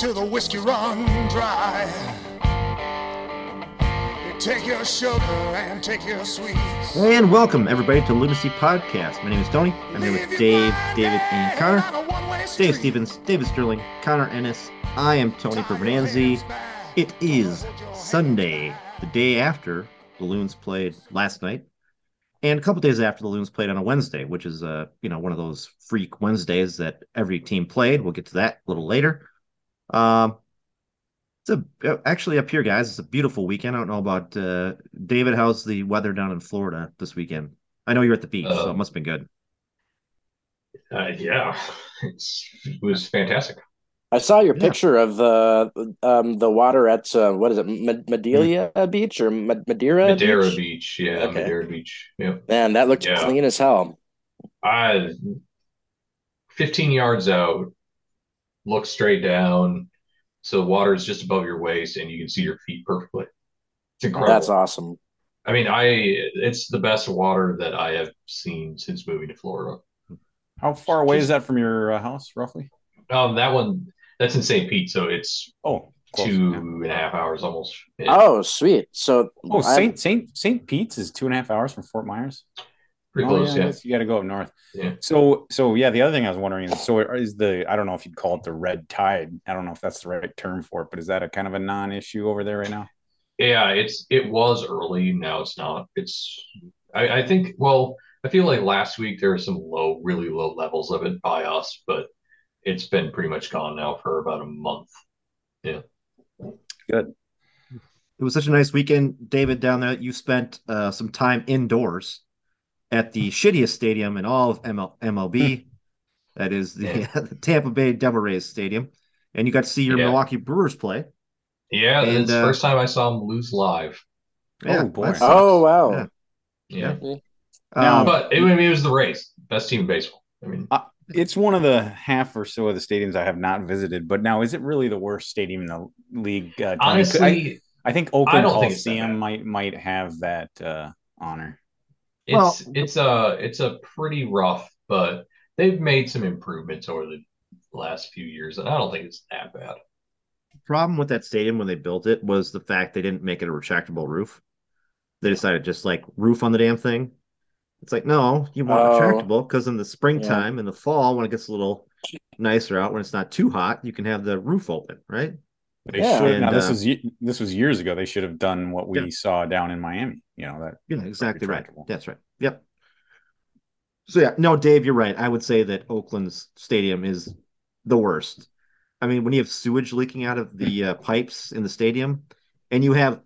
till the whiskey run dry. Take your sugar and take your sweets. And welcome everybody to Lunacy Podcast. My name is Tony. I'm here with Dave, David, and Connor. Dave Stevens, David Sterling, Connor Ennis. I am Tony Perbonanzi. It is Sunday, the day after the Loons played last night, and a couple days after the Loons played on a Wednesday, which is uh, you know one of those freak Wednesdays that every team played. We'll get to that a little later. Um, it's a actually up here, guys. It's a beautiful weekend. I don't know about uh, David. How's the weather down in Florida this weekend? I know you're at the beach, uh, so it must have been good. Uh, yeah, it's, it was fantastic. I saw your yeah. picture of the um, the water at uh, what is it, Madeira mm-hmm. Beach or Madeira? Madeira Beach, Beach. yeah, okay. Madeira Beach. Yeah, man, that looked yeah. clean as hell. I, fifteen yards out, look straight down so the water is just above your waist and you can see your feet perfectly. It's incredible. That's awesome. I mean, I it's the best water that I have seen since moving to Florida. How far away just, is that from your uh, house, roughly? Um, that one that's in St. Pete, so it's oh close, two yeah. and a half hours almost. Yeah. Oh, sweet. So oh, Saint Saint Saint Pete's is two and a half hours from Fort Myers. Pretty oh, close, yeah. yeah. You got to go up north. Yeah. So, so yeah. The other thing I was wondering is, so is the I don't know if you'd call it the red tide. I don't know if that's the right term for it, but is that a kind of a non-issue over there right now? Yeah, it's it was early. Now it's not. It's I, I think. Well, I feel like last week there were some low, really low levels of it by us, but it's been pretty much gone now for about a month. Yeah. Good. It was such a nice weekend, David. Down there, you spent uh, some time indoors at the shittiest stadium in all of ML- MLB. that is the, yeah. the, Tampa Bay Devil Rays Stadium, and you got to see your yeah. Milwaukee Brewers play. Yeah, and, it's uh, the first time I saw them lose live. Yeah, oh boy! Oh wow! Yeah, yeah. yeah. Um, but it, I mean, it was the Rays, best team in baseball. I mean, uh, it's one of the half or so of the stadiums I have not visited. But now, is it really the worst stadium in the league? Uh, Honestly, I, I, think Oakland Coliseum might might have that uh, honor. It's well, it's a it's a pretty rough, but they've made some improvements over the last few years, and I don't think it's that bad. The problem with that stadium when they built it was the fact they didn't make it a retractable roof. They decided just like roof on the damn thing. It's like no, you want oh, retractable because in the springtime yeah. and the fall when it gets a little nicer out when it's not too hot, you can have the roof open, right? They yeah. should. And, now this uh, was this was years ago. They should have done what we yeah. saw down in Miami. You know that. Yeah, exactly right. That's right. Yep. So yeah, no, Dave, you're right. I would say that Oakland's stadium is the worst. I mean, when you have sewage leaking out of the uh, pipes in the stadium, and you have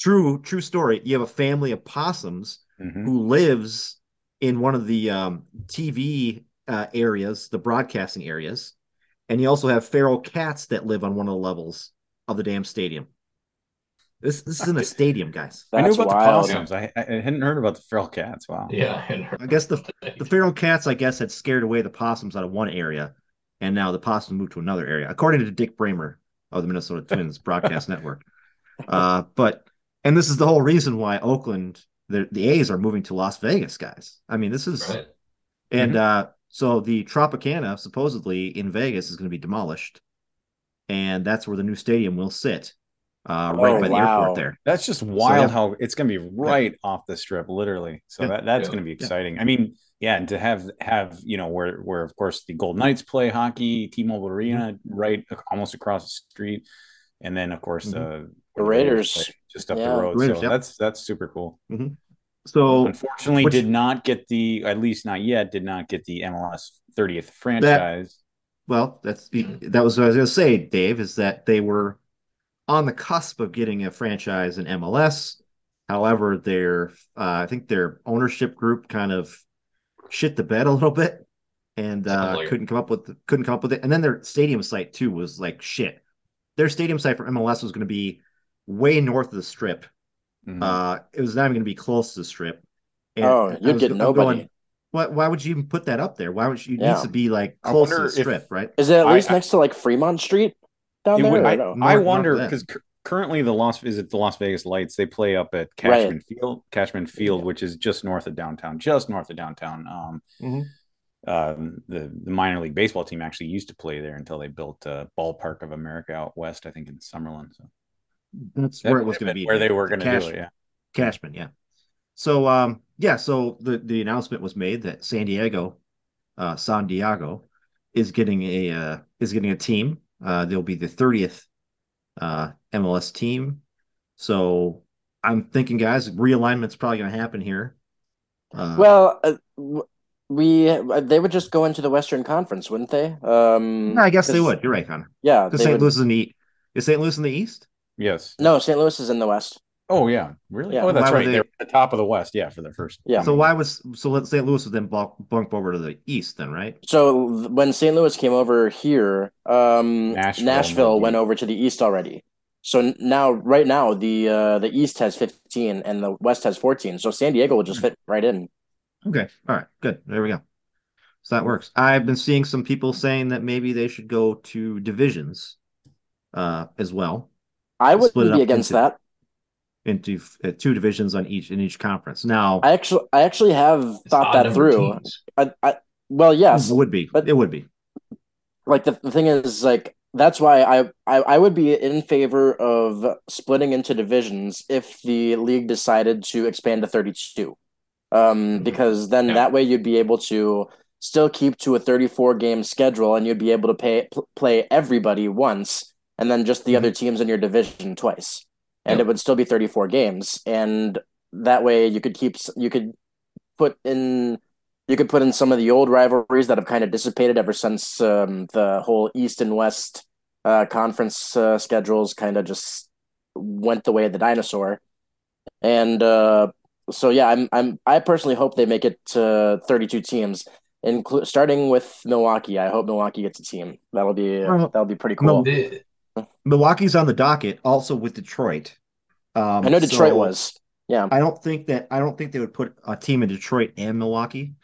true true story, you have a family of possums mm-hmm. who lives in one of the um, TV uh, areas, the broadcasting areas and you also have feral cats that live on one of the levels of the damn stadium. This this is in a stadium, guys. That's I knew about wild. the possums. I, I hadn't heard about the feral cats. Wow. Yeah. I, I guess the the feral cats, I guess, had scared away the possums out of one area, and now the possums moved to another area, according to Dick Bremer of the Minnesota Twins broadcast network. Uh, but and this is the whole reason why Oakland, the the A's are moving to Las Vegas, guys. I mean, this is, right. and mm-hmm. uh, so the Tropicana, supposedly in Vegas, is going to be demolished, and that's where the new stadium will sit, uh, right oh, by the wow. airport. There. That's just wild. So, yeah. How it's going to be right yeah. off the strip, literally. So yeah. that that's going to be exciting. I mean, yeah, and to have have you know where where of course the Golden Knights play hockey, T-Mobile Arena, mm-hmm. right almost across the street, and then of course mm-hmm. uh, the Raiders just up the road. Raiders, so that's that's super cool. Mm-hmm. So unfortunately, which, did not get the at least not yet did not get the MLS 30th franchise. That, well, that's that was what I was going to say, Dave. Is that they were on the cusp of getting a franchise in MLS. However, their uh, I think their ownership group kind of shit the bed a little bit and uh, couldn't come up with couldn't come up with it. And then their stadium site too was like shit. Their stadium site for MLS was going to be way north of the strip Mm-hmm. Uh, it was not even going to be close to the strip. And oh, you'd get nobody. Going, why, why would you even put that up there? Why would you yeah. need to be like close to the strip, if, right? Is it at least I, next to like Fremont Street down there? Would, I, no? I wonder because currently the Las is it the Las Vegas Lights? They play up at Cashman right. Field, Cashman Field, yeah. which is just north of downtown, just north of downtown. Um, mm-hmm. um, the the minor league baseball team actually used to play there until they built a ballpark of America out west, I think in Summerlin. So that's where it was going to be. Where they were going to do it, yeah. Cashman, yeah. So um yeah, so the the announcement was made that San Diego, uh San Diego is getting a uh is getting a team. Uh they'll be the 30th uh MLS team. So I'm thinking guys, realignment's probably going to happen here. Uh, well, uh, we uh, they would just go into the Western Conference, wouldn't they? Um I guess they would. You're right, Connor. Yeah, Because St. would... Louis is in the is St. Louis in the East? Yes. No, St. Louis is in the West. Oh yeah, really? Yeah. Oh, that's Why right. would They... they- are at the top of the West, yeah, for the first. Yeah. So why was so let St. Louis would then bump, bump over to the East then, right? So when St. Louis came over here, um, Nashville Nashville, went over to the East already. So now, right now, the uh, the East has 15 and the West has 14. So San Diego will just fit right in. Okay. All right. Good. There we go. So that works. I've been seeing some people saying that maybe they should go to divisions uh as well I wouldn't be against into- that. into uh, two divisions on each in each conference. Now, I actually, I actually have thought that through. I, I, well, yes, it would be. but- it would be. like the, the thing is like that's why I, I I would be in favor of splitting into divisions if the league decided to expand to 32 um Mhm. because then Yeah. that way you'd be able to still keep to a 34 game schedule and you'd be able to pay pl- play everybody once and then just the Mhm. other teams in your division twice and Yep. it would still be 34 games and that way you could keep you could put in you could put in some of the old rivalries that have kind of dissipated ever since um, the whole East and West uh, conference uh, schedules kind of just went the way of the dinosaur. And uh, so, yeah, I'm I'm I personally hope they make it to 32 teams, inclu- starting with Milwaukee. I hope Milwaukee gets a team. That'll be that'll be pretty cool. The- Milwaukee's on the docket, also with Detroit. Um, I know Detroit so was. Yeah. I don't think that I don't think they would put a team in Detroit and Milwaukee.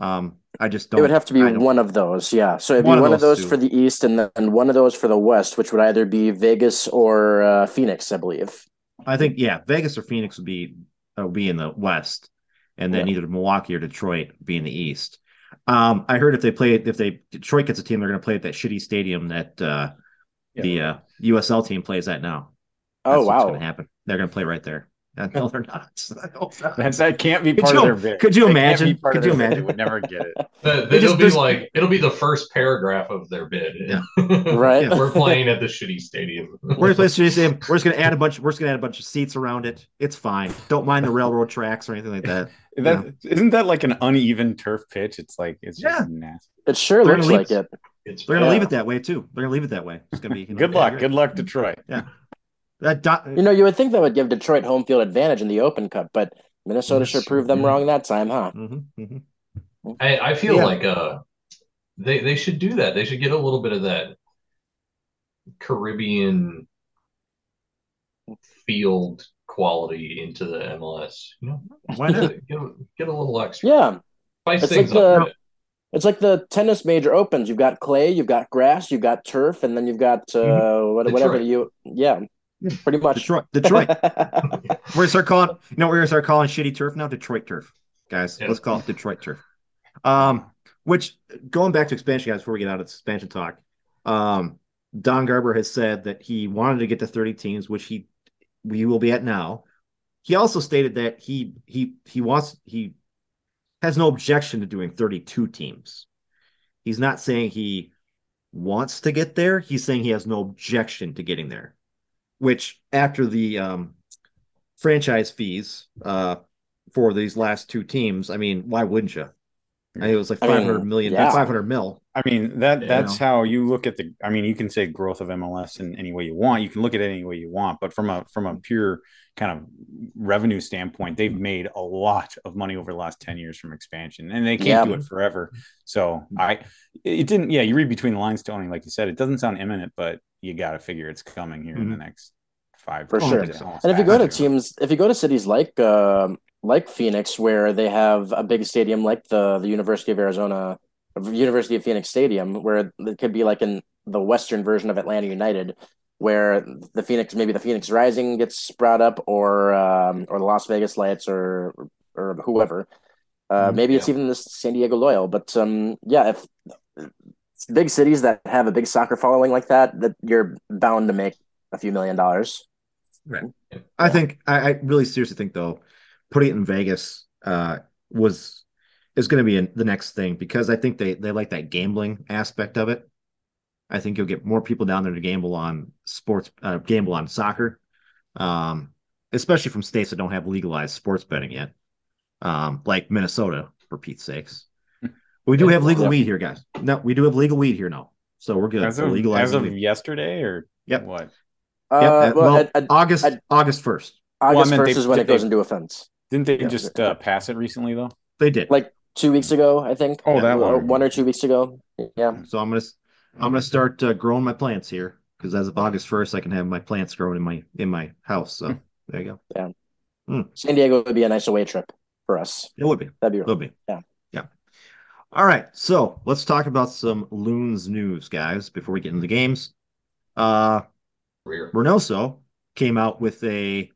Um, I just don't. It would have to be one of those, yeah. So it'd One be one of those for the East and then one of those for the West, which would either be Vegas or uh, Phoenix, I believe. I think yeah, Vegas or Phoenix would be uh, would be in the West, and then Yeah. either Milwaukee or Detroit be in the East. Um, I heard if they play if they Detroit gets a team, they're going to play at that shitty stadium that uh, Yeah. the uh, USL team plays at now. Oh That's what's wow. going to happen. They're going to play right there. No, they're not. I. That, that can't be Could part you- of their bid. could you That imagine? Could you imagine? They would never get it. the- They it'll just- be there's- like it'll be the first paragraph of their bid. Yeah. Right. Yeah. We're playing at the shitty stadium. We're gonna play shitty stadium. We're just gonna add a bunch. We're just gonna add a bunch of seats around it. It's fine. Don't mind the railroad tracks or anything like that. That isn't that like an uneven turf pitch? It's like it's just Yeah. nasty. It sure They're looks like leave- it. It's They're gonna Yeah. leave it that way too. They're gonna leave it that way. It's gonna be. you know, Good luck. Good luck, Detroit. Yeah. That do- You know, you would think that would give Detroit home field advantage in the Open Cup, but Minnesota sure proved them Yeah. wrong that time, huh? Mhm, mhm. I, I feel Yeah. like uh they they should do that. They should get a little bit of that Caribbean field quality into the MLS. You know, Why not? get, a, get a little extra. Yeah. Spice It's things like up. the- a bit. It's like the tennis major opens. You've got clay, you've got grass, you've got turf, and then you've got uh, what, whatever you. Yeah, Yeah. pretty much. Detroit. Detroit. We're gonna start calling. You know, we're gonna start calling shitty turf now. Detroit turf, guys. Yeah. Let's call it Detroit turf. Um, which going back to expansion, guys. Before we get out of expansion talk, um, Don Garber has said that he wanted to get to 30 teams, which he we will be at now. He also stated that he he he wants he has no objection to doing 32 teams. He's not saying he wants to get there. He's saying he has no objection to getting there. Which after the um, franchise fees uh, for these last two teams, I mean, why wouldn't you? I mean, it was like I mean, 500 million, yeah. 500 mil. I mean that Yeah. that's how you look at the. I mean, you can say growth of MLS in any way you want. You can look at it any way you want, but from a from a pure kind of revenue standpoint, they've mm-hmm. made a lot of money over the last ten years from expansion, and they can't Yeah. do it forever. So mm-hmm. I, it didn't. Yeah, you read between the lines, Tony. Like you said, it doesn't sound imminent, but you got to figure it's coming here in the mm-hmm. next five. For sure. It's almost And if you go to teams, if you go to cities like um like Phoenix, where they have a big stadium like the the University of Arizona, University of Phoenix Stadium, where it could be like in the Western version of Atlanta United, where the Phoenix maybe the Phoenix Rising gets brought up, or um, or the Las Vegas Lights, or or whoever. Uh, mm-hmm. maybe yeah. it's even the San Diego Loyal, but um, yeah, if big cities that have a big soccer following like that, that you're bound to make a few million dollars. Right. I think I, I really seriously think though, putting it in Vegas uh, was is going to be the next thing because I think they they like that gambling aspect of it. I think you'll get more people down there to gamble on sports, uh, gamble on soccer, um, especially from states that don't have legalized sports betting yet, um, like Minnesota, for Pete's sakes. We do have legal weed here, guys. No, we do have legal weed here now, so we're good. As of, as of yesterday, or yep. what? Uh, yep. well, well at, August at, August first. August first is when it goes they, into offense. Didn't they yeah. just uh, pass it recently though? They did, like two weeks ago, I think. Oh, that one. One or two weeks ago. Yeah. So I'm gonna I'm gonna start uh, growing my plants here because as of August first, I can have my plants growing in my in my house. So there you go. Yeah. Mm. San Diego would be a nice away trip for us. It would be. That'd be. Really, would be. Yeah. Yeah. All right. So let's talk about some Loons news, guys, before we get into the games. Uh, Reynoso came out with a.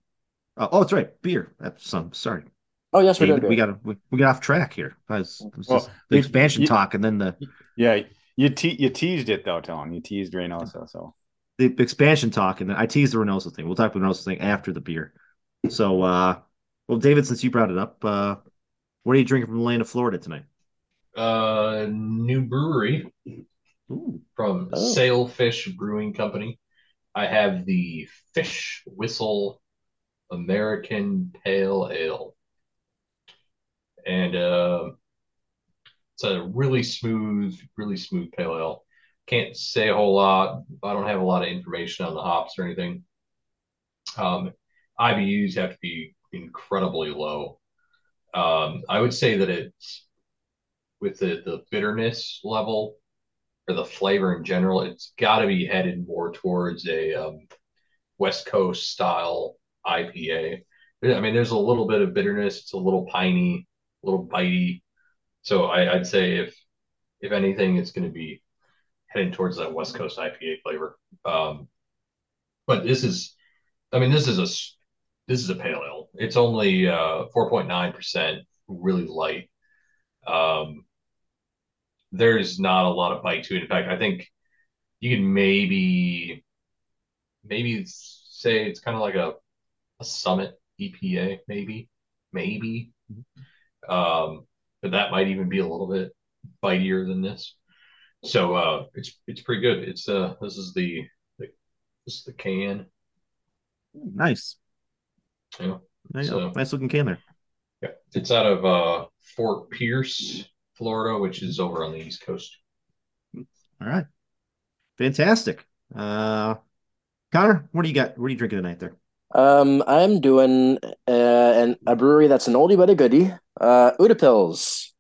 Uh, oh, that's right, beer. That's some. Sorry. Oh yes, we we got we, we got off track here. Was, well, the expansion you, talk, and then the yeah, you te- you teased it though, Tom. You teased Reynoso, so the expansion talk, and then I teased the Reynoso thing. We'll talk about the Reynoso thing after the beer. So, uh, well, David, since you brought it up, uh, what are you drinking from the land of Florida tonight? Uh, new brewery Ooh. from oh. Sailfish Brewing Company. I have the Fish Whistle American Pale Ale, and uh, it's a really smooth, really smooth pale ale. Can't say a whole lot. I don't have a lot of information on the hops or anything. Um, IBUs have to be incredibly low. Um, I would say that it's with the, the bitterness level or the flavor in general, it's got to be headed more towards a um, West Coast style IPA. I mean, there's a little bit of bitterness. It's a little piney, a little bitey. So I, would say if if anything, it's going to be heading towards that West Coast IPA flavor. Um, but this is, I mean, this is a this is a pale ale. It's only uh, 4.9 percent, really light. Um, there's not a lot of bite to it. In fact, I think you can maybe maybe say it's kind of like a a summit EPA, maybe, maybe. Mm-hmm. Um, but that might even be a little bit bitier than this. So uh, it's it's pretty good. It's uh this is the, the this is the can. Nice. Yeah. Nice, so, nice looking can there. Yeah, it's out of uh, Fort Pierce, Florida, which is over on the East Coast. All right, fantastic. Uh, Connor, what do you got? What are you drinking tonight there? Um, I'm doing uh, an, a brewery that's an oldie but a goodie. Uh, Utepils.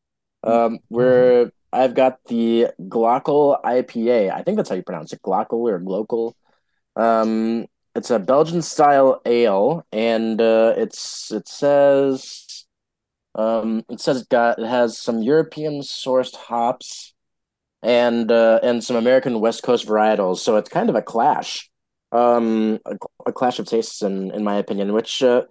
Um, where I've got the Glockel IPA. I think that's how you pronounce it, Glockel or Glocal. Um, it's a Belgian style ale, and uh, it's it says um, it says it got it has some European sourced hops and uh, and some American West Coast varietals. So it's kind of a clash um, a, a, clash of tastes in in my opinion, which uh,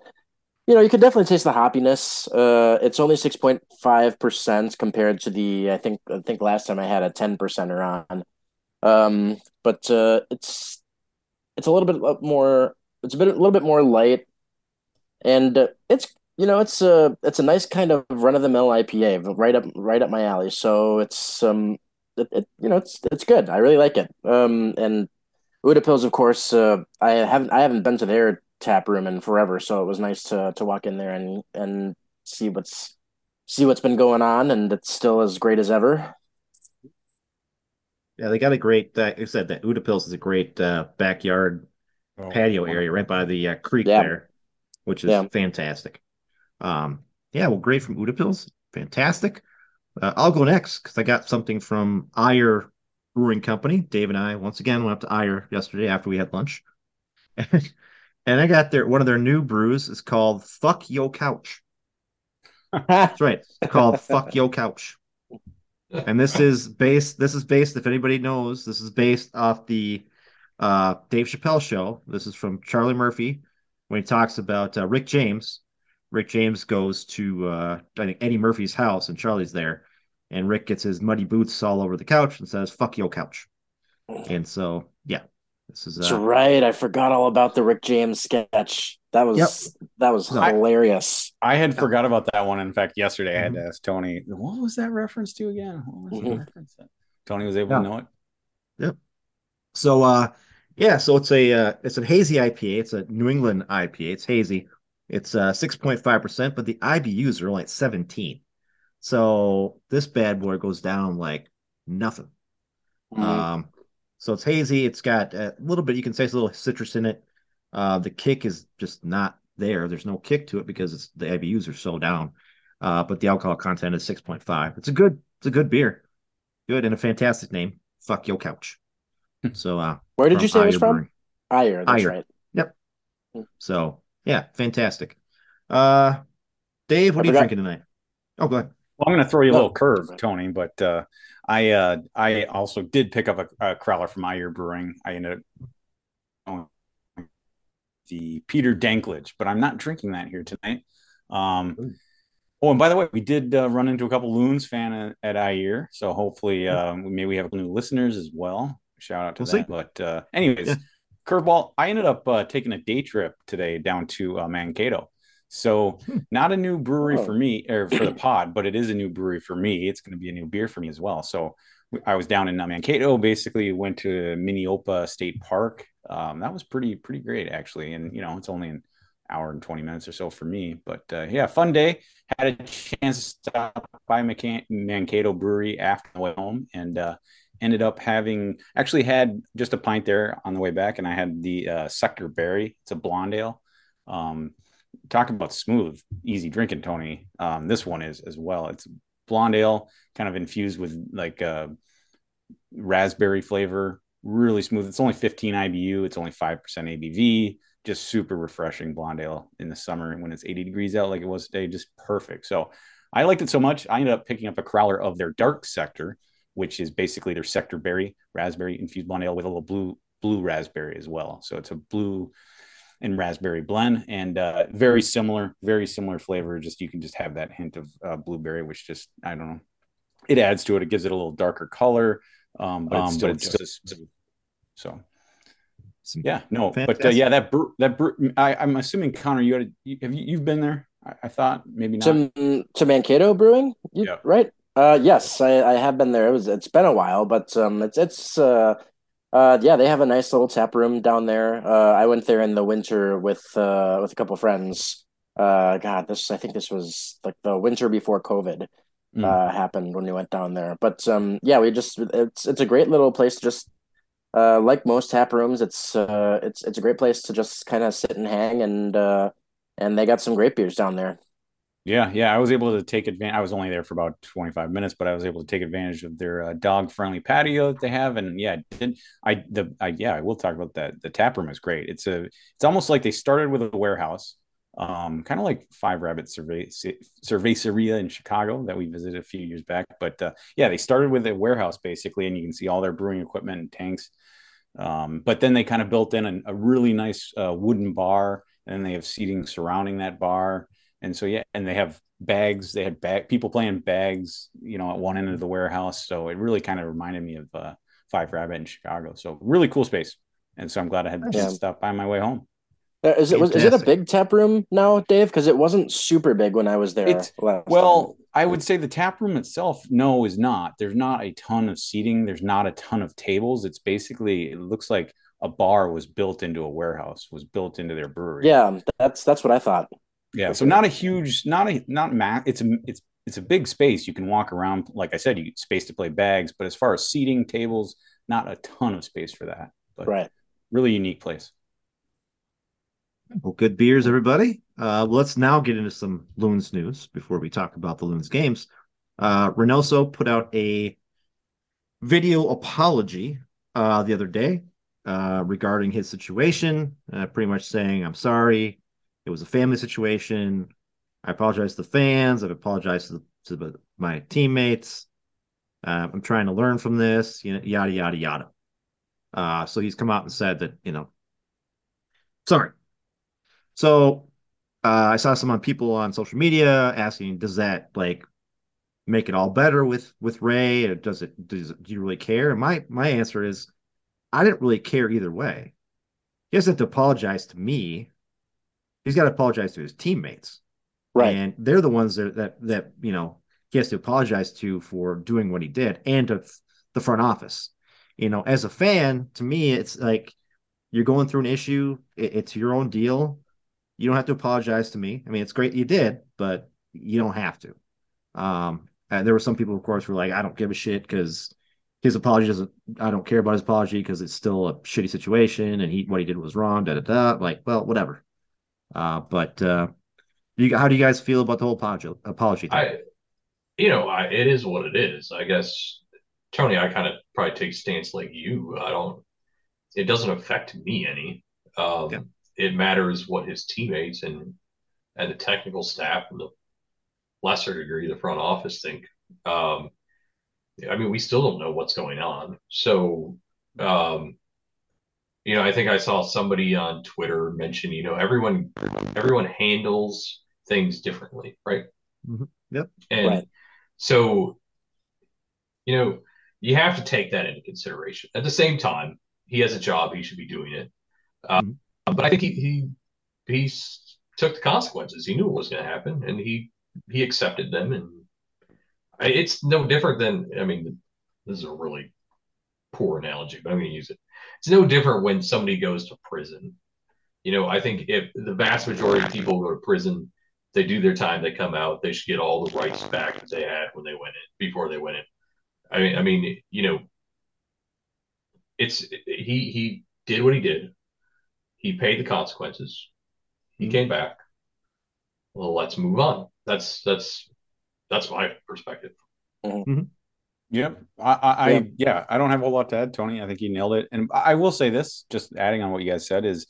you know you could definitely taste the hoppiness. Uh, it's only six point five percent compared to the I think I think last time I had a ten percenter on. Um, but uh, it's it's a little bit more. It's a bit a little bit more light, and uh, it's you know it's a it's a nice kind of run of the mill IPA, right up right up my alley. So it's um it, it, you know it's it's good. I really like it. Um and Utepils, of course, uh, I haven't I haven't been to their tap room in forever, so it was nice to to walk in there and and see what's see what's been going on, and it's still as great as ever. Yeah, they got a great. Uh, like I said that Utepils is a great uh, backyard oh, patio area right by the uh, creek yeah. there, which is yeah. fantastic. Um, yeah, well, great from Utepils, fantastic. Uh, I'll go next because I got something from Eyre Brewing Company. Dave and I once again went up to Eyre yesterday after we had lunch, and, I got their one of their new brews is called "Fuck Yo Couch." That's right, it's called "Fuck Yo Couch," and this is based. This is based. If anybody knows, this is based off the uh, Dave Chappelle show. This is from Charlie Murphy when he talks about uh, Rick James. Rick James goes to uh, I think Eddie Murphy's house and Charlie's there, and Rick gets his muddy boots all over the couch and says "fuck your couch," and so yeah, this is. Uh, That's right. I forgot all about the Rick James sketch. That was yep. that was hilarious. I, I had forgot about that one. In fact, yesterday mm-hmm. I had to ask Tony, what was that reference to again? Mm-hmm. Reference Tony was able yeah. to know it. Yep. So uh yeah, so it's a uh, it's a hazy IPA. It's a New England IPA. It's hazy. It's uh 6.5%, but the IBUs are only at 17. So this bad boy goes down like nothing. Mm-hmm. Um so it's hazy. It's got a little bit, you can say it's a little citrus in it. Uh, the kick is just not there. There's no kick to it because it's, the IBUs are so down. Uh, but the alcohol content is 6.5. It's a good, it's a good beer. Good and a fantastic name. Fuck your couch. Hmm. So uh where did you say it was from? Eyre, that's Eyre. right. Yep. Hmm. So yeah, fantastic. Uh Dave, what I are forgot. you drinking tonight? Oh, go ahead. Well, I'm going to throw you a little curve, Tony, but uh, I uh, I also did pick up a, a crowler from Eyre Brewing. I ended up the Peter Dinklage, but I'm not drinking that here tonight. Um, oh, and by the way, we did uh, run into a couple Loons fan at, at Eyre, so hopefully uh, maybe we have new listeners as well. Shout out to we'll that. See. But uh, anyways, yeah. Curveball. I ended up uh, taking a day trip today down to uh, Mankato. So hmm. not a new brewery oh. for me or for the pod, but it is a new brewery for me. It's going to be a new beer for me as well. So I was down in uh, Mankato, basically went to Minneopa State Park. Um, that was pretty, pretty great actually. And, you know, it's only an hour and 20 minutes or so for me, but uh, yeah, fun day. Had a chance to stop by Mankato Brewery after the way home and uh, ended up having actually had just a pint there on the way back. And I had the uh, Sector Berry. It's a blonde ale. Um, talk about smooth, easy drinking, Tony. Um, this one is as well. It's blonde ale, kind of infused with like uh, raspberry flavor, really smooth. It's only 15 IBU. It's only 5% ABV. Just super refreshing blonde ale in the summer when it's 80 degrees out, like it was today. Just perfect. So I liked it so much. I ended up picking up a crowler of their dark sector, which is basically their sector berry raspberry infused blonde ale with a little blue blue raspberry as well. So it's a blue and raspberry blend and uh, very similar very similar flavor. Just you can just have that hint of uh, blueberry which just i don't know. It adds to it. It gives it a little darker color um, but, um, it's, but it's just so. Yeah no Fantastic. but uh, yeah that that I, i'm assuming connor you had a, have you, you've been there? I, I, thought maybe not. To, to mankato brewing? You, yeah. right uh yes I, I have been there it was it's been a while but um it's it's uh uh, yeah, they have a nice little tap room down there. Uh, I went there in the winter with uh, with a couple friends. Uh, God, this I think this was like the winter before COVID mm. uh, happened when we went down there. But um, yeah, we just it's it's a great little place. To just uh, like most tap rooms, it's uh, it's it's a great place to just kind of sit and hang and uh, and they got some great beers down there. Yeah, yeah, I was able to take advantage. I was only there for about 25 minutes, but I was able to take advantage of their uh, dog-friendly patio that they have. And yeah, did I the I yeah, I will talk about that. The tap room is great. It's a it's almost like they started with a warehouse, um, kind of like Five Rabbit Survey Cerveceria in Chicago that we visited a few years back. But uh, yeah, they started with a warehouse basically, and you can see all their brewing equipment and tanks. Um, but then they kind of built in a, a really nice uh, wooden bar, and they have seating surrounding that bar and so yeah, and they have bags. They had bag people playing bags, you know, at one end of the warehouse. So it really kind of reminded me of uh, Five Rabbit in Chicago. So really cool space. And so I'm glad I had yeah. stop by my way home. Uh, is it was, is it a big tap room now, Dave? Because it wasn't super big when I was there. well, time. I would say the tap room itself, no, is not. There's not a ton of seating. There's not a ton of tables. It's basically it looks like a bar was built into a warehouse, was built into their brewery. Yeah, that's that's what I thought. Yeah, so not a huge, not a not math. It's a it's it's a big space. You can walk around. Like I said, you space to play bags. But as far as seating, tables, not a ton of space for that. But right, really unique place. Well, good beers, everybody. Uh, let's now get into some Loons news before we talk about the Loons games. Uh, Reynoso put out a video apology uh, the other day uh, regarding his situation, uh, pretty much saying, "I'm sorry. It was a family situation. I apologize to the fans. I've apologized to, the, to the, my teammates. Uh, I'm trying to learn from this, you know, yada, yada, yada. Uh, so he's come out and said that, you know, sorry. So uh, I saw some on people on social media asking, does that like make it all better with with Rey? Or does it does do you really care? And my my answer is, I didn't really care either way. He doesn't have to apologize to me. He's got to apologize to his teammates, Right. and they're the ones that that that you know he has to apologize to for doing what he did, and to the front office. You know, as a fan, to me, it's like you're going through an issue. It, it's your own deal. You don't have to apologize to me. I mean, it's great you did, but you don't have to. Um, and there were some people, of course, who were like, I don't give a shit because his apology doesn't. I don't care about his apology because it's still a shitty situation and he what he did was wrong. Da da da. Like, well, whatever. Uh, but uh, you, how do you guys feel about the whole apology? Apology thing? I, you know, I, it is what it is. I guess Tony, I kind of probably take stance like you. I don't. It doesn't affect me any. Um, yeah. It matters what his teammates and and the technical staff and the lesser degree the front office think. Um, I mean, we still don't know what's going on. So, um, you know, I think I saw somebody on Twitter mention, you know, everyone everyone handles things differently, right? Mm-hmm. Yep. And Right. so, you know, you have to take that into consideration. At the same time, he has a job; he should be doing it. Um, But I think he he he took the consequences. He knew what was going to happen, and he he accepted them. And it's no different than I mean, this is a really poor analogy, but I'm going to use it. It's no different when somebody goes to prison. You know, I think if the vast majority of people go to prison, they do their time, they come out, they should get all the rights back that they had when they went in, before they went in. I mean, I mean, you know, it's he he did what he did. He paid the consequences. He mm-hmm. came back. Well, let's move on. That's that's that's my perspective. Mm-hmm. Mm-hmm. Yep. I, I, I Yeah. yeah, I don't have a lot to add, Tony. I think you nailed it. And I will say this, just adding on what you guys said is,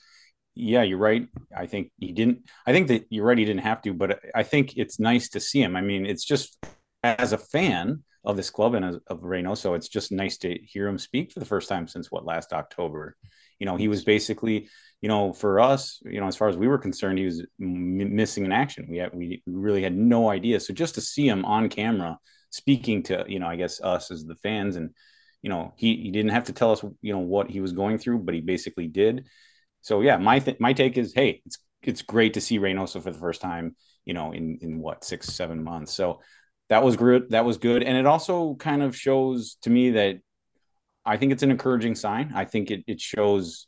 yeah, you're right. I think he didn't. I think that you're right. He didn't have to, but I think it's nice to see him. I mean, it's just as a fan of this club and as, of Reynoso, it's just nice to hear him speak for the first time since what last October. You know, he was basically, you know, for us, you know, as far as we were concerned, he was m- missing in action. We had, we really had no idea. So just to see him on camera speaking to, you know, I guess us as the fans, and you know, he he didn't have to tell us, you know, what he was going through, but he basically did. So yeah, my th- my take is, hey, it's it's great to see Reynoso for the first time, you know, in in what six seven months. So that was good. That was good, and it also kind of shows to me that I think it's an encouraging sign. I think it it shows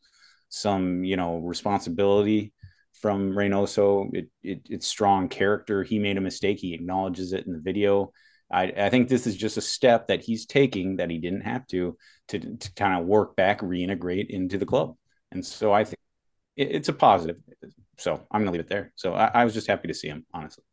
some you know responsibility from Reynoso. It, it it's strong character. He made a mistake. He acknowledges it in the video. I, I think this is just a step that he's taking that he didn't have to to, to kind of work back, reintegrate into the club. And so I think it, it's a positive. So I'm gonna leave it there. So I, I was just happy to see him, honestly.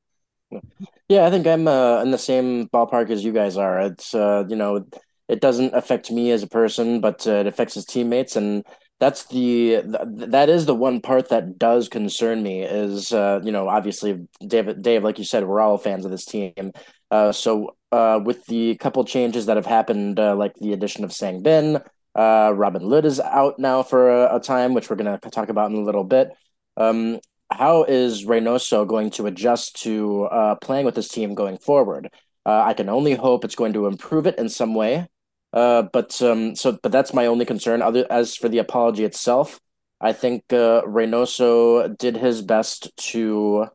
Yeah, I think I'm uh, in the same ballpark as you guys are. It's uh, you know, it doesn't affect me as a person, but uh, it affects his teammates, and that's the th- that is the one part that does concern me. Is uh, you know, obviously, David, Dave, like you said, we're all fans of this team. Uh, so uh, with the couple changes that have happened, uh, like the addition of Sang Bin, uh, Robin Lod is out now for a, a time, which we're gonna talk about in a little bit. Um, how is Reynoso going to adjust to uh, playing with this team going forward? Uh, I can only hope it's going to improve it in some way. Uh, but um, so, but that's my only concern. Other as for the apology itself, I think uh, Reynoso did his best to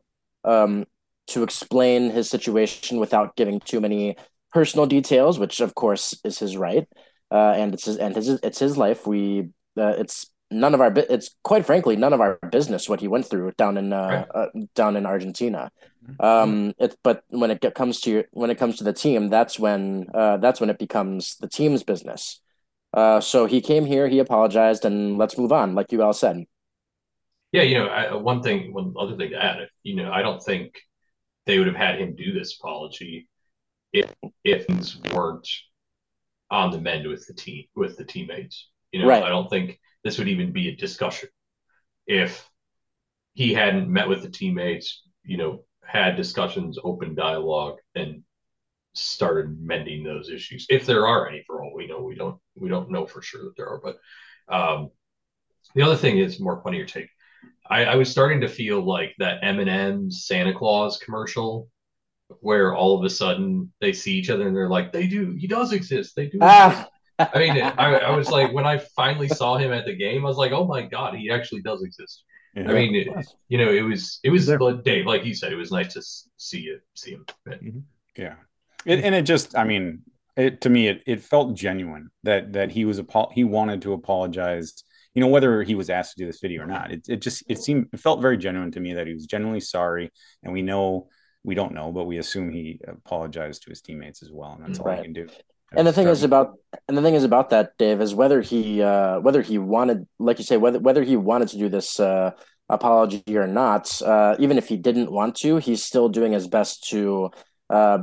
um, to explain his situation without giving too many personal details, which of course is his right, uh, and it's his and his it's his life. We uh, it's none of our it's quite frankly none of our business what he went through down in uh, uh down in Argentina. Um, it but when it comes to when it comes to the team, that's when uh that's when it becomes the team's business. Uh, so he came here, he apologized, and let's move on, like you all said. Yeah, you know, I, one thing, one other thing to add, you know, I don't think they would have had him do this apology if if things weren't on the mend with the team with the teammates. You know, Right. I don't think this would even be a discussion if he hadn't met with the teammates, you know, had discussions, open dialogue, and started mending those issues. If there are any, for all we know, we don't we don't know for sure that there are. But um, the other thing is more funnier take. I, I was starting to feel like that M&M Santa Claus commercial where all of a sudden they see each other and they're like, they do, he does exist. They do. Ah. I mean, I, I, was like, when I finally saw him at the game, I was like, oh my God, he actually does exist. Yeah, I mean, it, you know, it was, it was, Dave, like you said, it was nice to see you, see him. Mm-hmm. Yeah. It, and it just, I mean, it, to me, it, it felt genuine that, that he was, he wanted to apologize you know whether he was asked to do this video or not it, it just it seemed it felt very genuine to me that he was genuinely sorry. And we know we don't know but we assume he apologized to his teammates as well. And that's all right. i can do. And the thing is about and the thing is about that dave is whether he uh whether he wanted like you say whether whether he wanted to do this uh apology or not uh even if he didn't want to he's still doing his best to uh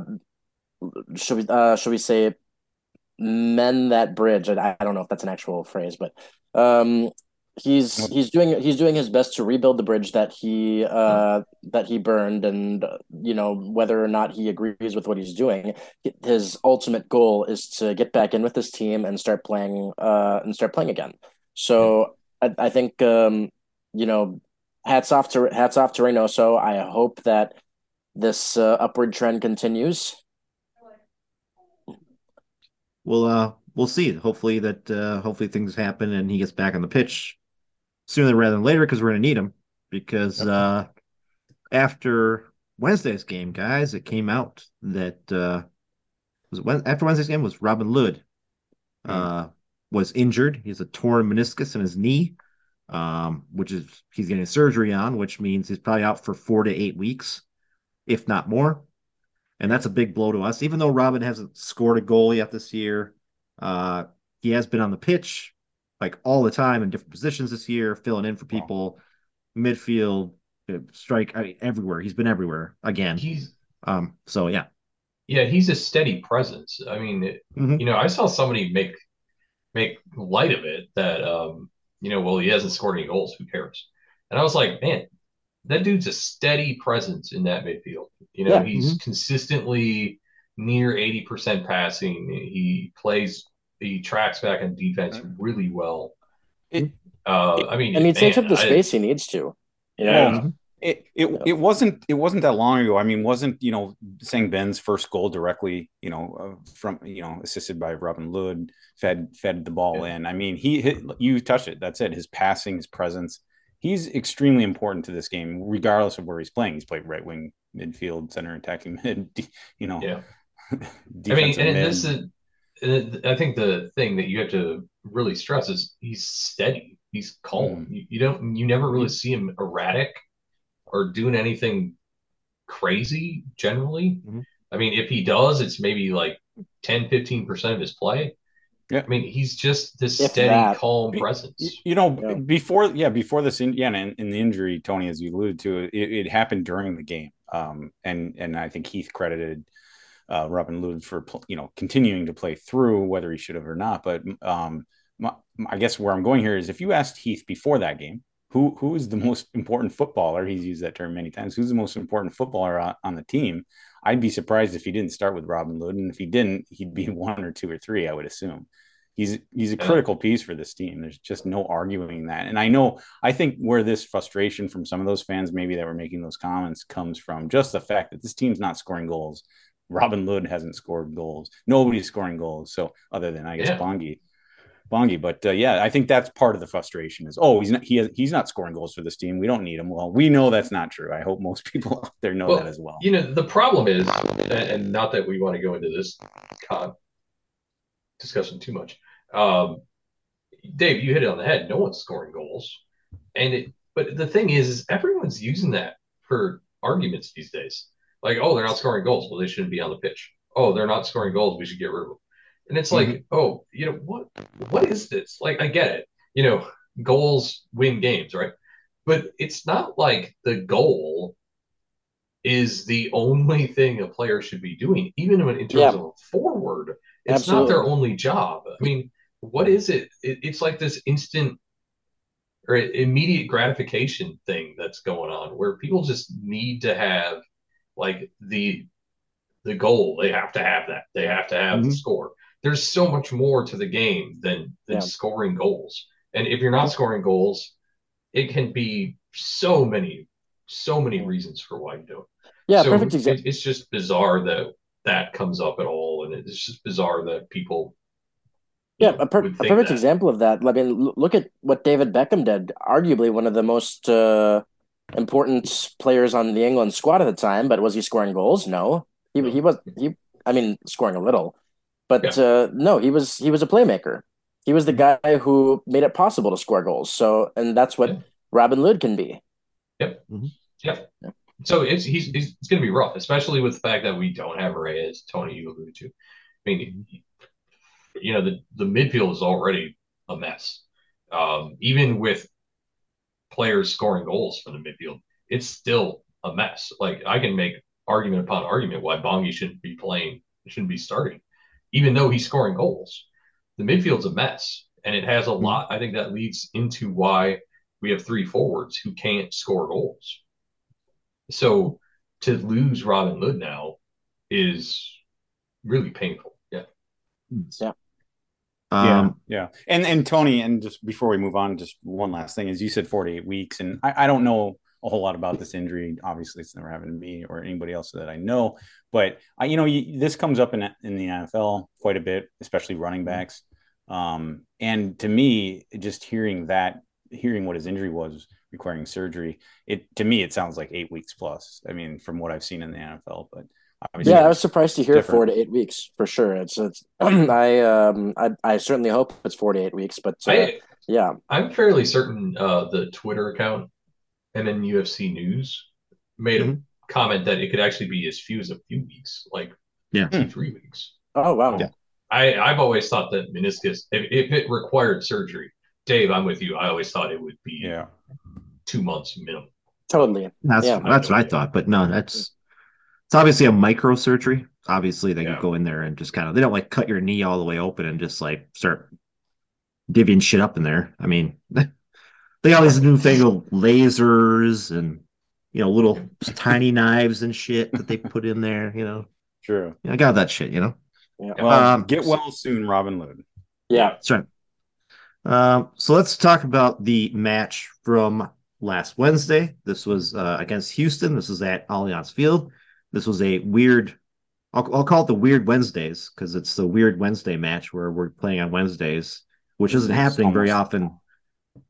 should we uh should we say mend that bridge. I, I don't know if that's an actual phrase but um, he's he's doing he's doing his best to rebuild the bridge that he uh that he burned. And you know whether or not he agrees with what he's doing his ultimate goal is to get back in with his team and start playing uh and start playing again. So I, I think um you know hats off to hats off to Reynoso. I hope that this uh, upward trend continues well uh we'll see. Hopefully that uh, hopefully things happen and he gets back on the pitch sooner rather than later because we're going to need him. Because uh, after Wednesday's game, guys, it came out that uh, was it after Wednesday's game was Robin mm. uh, was injured. He has a torn meniscus in his knee, um, which is he's getting surgery on, which means he's probably out for four to eight weeks, if not more. And that's a big blow to us. Even though Robin hasn't scored a goal yet this year, uh, he has been on the pitch like all the time in different positions this year, filling in for people, wow. midfield, uh, strike I mean, everywhere. He's been everywhere again. He's um. So yeah, yeah, he's a steady presence. I mean, mm-hmm. you know, I saw somebody make make light of it that um, you know, well, he hasn't scored any goals. Who cares? And I was like, man, that dude's a steady presence in that midfield. You know, yeah. he's mm-hmm. consistently near 80% passing. He plays, he tracks back on defense really well. It, uh, I mean, and he takes up the space I, he needs to. Yeah. yeah. It, it it wasn't it wasn't that long ago. I mean, wasn't you know Sang Bin's first goal directly you know uh, from you know assisted by Robin Lod fed fed the ball yeah. in. I mean, he hit you touched it. That's it. His passing, his presence. He's extremely important to this game, regardless of where he's playing. He's played right wing, midfield, center, attacking mid. You know, yeah. I mean, and this is, I think the thing that you have to really stress is he's steady. He's calm. Mm. You, you, don't, you never really see him erratic or doing anything crazy generally. Mm-hmm. I mean, if he does, it's maybe like 10, 15% of his play. Yeah. I mean, he's just this if steady, that, calm presence. You know, yeah. before, yeah, before this, in, yeah, in, in the injury, Tony, as you alluded to, it, it happened during the game. Um, and, and I think Heath credited uh, Robin Lod for you know continuing to play through, whether he should have or not. But um, my, I guess where I'm going here is if you asked Heath before that game, who who is the most important footballer? He's used that term many times. Who's the most important footballer on, on the team? I'd be surprised if he didn't start with Robin Lod, and if he didn't, he'd be one or two or three. I would assume he's he's a critical piece for this team. There's just no arguing that. And I know I think where this frustration from some of those fans maybe that were making those comments comes from just the fact that this team's not scoring goals. Robin Lod hasn't scored goals. Nobody's scoring goals. So other than I guess yeah. Bongi, Bongi, but uh, yeah, I think that's part of the frustration is oh he's not he has, he's not scoring goals for this team. We don't need him. Well, we know that's not true. I hope most people out there know well, that as well. You know the problem is, and not that we want to go into this con discussion too much. Um, Dave, you hit it on the head. No one's scoring goals, and it. But the thing is, is everyone's using that for arguments these days. Like, oh, they're not scoring goals. Well, they shouldn't be on the pitch. Oh, they're not scoring goals. We should get rid of them. And it's like, mm-hmm. oh, you know what? What is this? Like, I get it. You know, goals win games, right? But it's not like the goal is the only thing a player should be doing, even in terms yeah. of a forward. It's Absolutely. not their only job. I mean, what is it? it? It's like this instant or immediate gratification thing that's going on where people just need to have like the the goal. They have to have that. They have to have mm-hmm. the score. There's so much more to the game than than yeah. scoring goals. And if you're not scoring goals, it can be so many, so many reasons for why you don't. Yeah, so perfect example. It, it's just bizarre that that comes up at all, and it's just bizarre that people. Yeah, a, per- a perfect that. example of that. I mean, look at what David Beckham did. Arguably one of the most uh, important players on the England squad at the time, but was he scoring goals? No, he he was he. I mean, scoring a little, but yeah. uh, no, he was he was a playmaker. He was the guy who made it possible to score goals. So, and that's what yeah. Robin Lod can be. Yep. Mm-hmm. Yep. Yeah. So it's he's, he's it's going to be rough, especially with the fact that we don't have Rey, as Tony you alluded to. I mean, you know, the the midfield is already a mess. Um, even with players scoring goals from the midfield, it's still a mess. Like I can make argument upon argument why Bongi shouldn't be playing, it shouldn't be starting, even though he's scoring goals. The midfield's a mess, and it has a mm-hmm. lot. I think that leads into why we have three forwards who can't score goals. So to lose Robin Lod now is really painful. Yeah. Yeah. Um, yeah, yeah, and and Tony, and just before we move on, just one last thing is you said forty eight weeks, and I, I don't know a whole lot about this injury. Obviously, it's never happened to me or anybody else that I know, but I, you know, you, this comes up in in the NFL quite a bit, especially running mm-hmm. backs. Um, and to me, just hearing that, hearing what his injury was, requiring surgery. It to me it sounds like eight weeks plus. I mean, from what I've seen in the NFL, but yeah, I was surprised to hear different. four to eight weeks for sure. It's it's I um I I certainly hope it's four to eight weeks, but uh, I, yeah, I'm fairly certain uh, the Twitter account and then UFC News made mm-hmm. a comment that it could actually be as few as a few weeks, like yeah, two three weeks. Oh wow. Yeah. I, I've always thought that meniscus, if, if it required surgery, Dave, I'm with you. I always thought it would be yeah two months minimum. Totally. That's yeah. that's what I thought, but no, that's it's obviously a micro surgery. Obviously, they yeah. can go in there and just kind of they don't like cut your knee all the way open and just like start divvying shit up in there. I mean, they got these new fangled lasers and you know little tiny knives and shit that they put in there. You know, true. Yeah, I got that shit. You know. Yeah. Well, um, get well soon, Robin Lod. Yeah, that's right. Um, so let's talk about the match from last Wednesday. This was uh, against Houston. This was at Allianz Field. This was a weird, I'll, I'll call it the Weird Wednesdays because it's the Weird Wednesday match where we're playing on Wednesdays, which isn't happening very often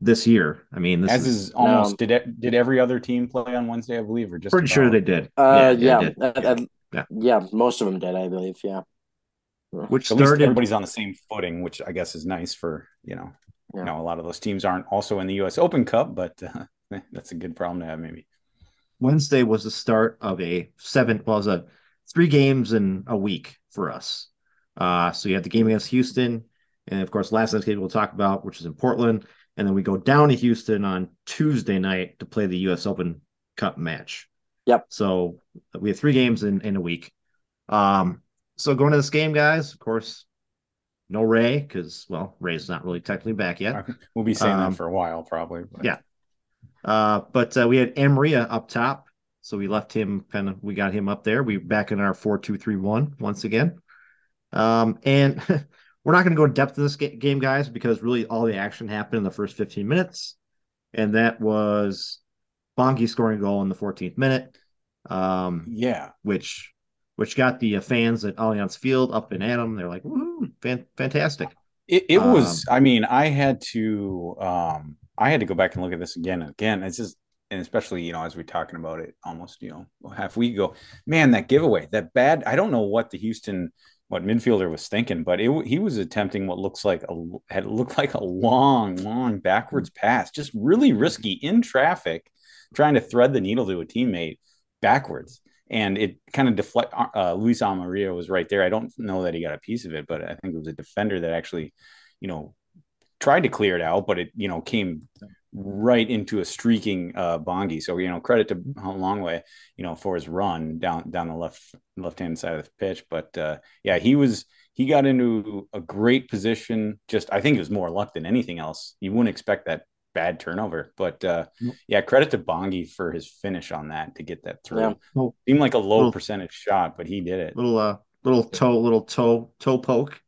this year. I mean, this as is, is almost um, did it, did every other team play on Wednesday? I believe, or just pretty about? sure they did. Uh, yeah, yeah, uh, uh, yeah. yeah, most of them did, I believe. Yeah, which At started everybody's on the same footing, which I guess is nice for you know, yeah. you know, a lot of those teams aren't also in the U.S. Open Cup, but uh, that's a good problem to have, maybe. Wednesday was the start of a seven, well, it was a three games in a week for us. Uh, so you had the game against Houston, and of course, last night's game we'll talk about, which is in Portland, and then we go down to Houston on Tuesday night to play the U.S. Open Cup match. Yep. So we have three games in in a week. Um, so going to this game, guys, of course, no Rey because well, Rey's not really technically back yet. We'll be saying um, that for a while, probably. But. Yeah, uh, but uh, we had Amarilla up top, so we left him kind of. We got him up there. We back in our four two three one once again. Um, and we're not going to go in depth in this game, guys, because really all the action happened in the first fifteen minutes, and that was Bongi scoring a goal in the 14th minute. Um, yeah, which which got the uh, fans at Allianz Field up and at them. They're like, fan- fantastic. It, it um, was. I mean, I had to. Um, I had to go back and look at this again and again. It's just, and especially you know as we're talking about it, almost you know half a week ago. Man, that giveaway, that bad. I don't know what the Houston what midfielder was thinking, but it, he was attempting what looks like a had looked like a long, long backwards pass, just really risky in traffic, trying to thread the needle to a teammate backwards and it kind of deflect. Uh, Luis Amarilla was right there. I don't know that he got a piece of it, but I think it was a defender that actually, you know, tried to clear it out, but it you know came right into a streaking uh, Bongi. So you know, credit to Hlongwane, you know, for his run down down the left left hand side of the pitch. But uh, yeah, he was he got into a great position. Just I think it was more luck than anything else. You wouldn't expect that bad turnover. But uh, yeah, credit to Bongi for his finish on that to get that through. Yeah. Seemed like a low little, percentage shot, but he did it. Little uh, little toe, little toe, toe poke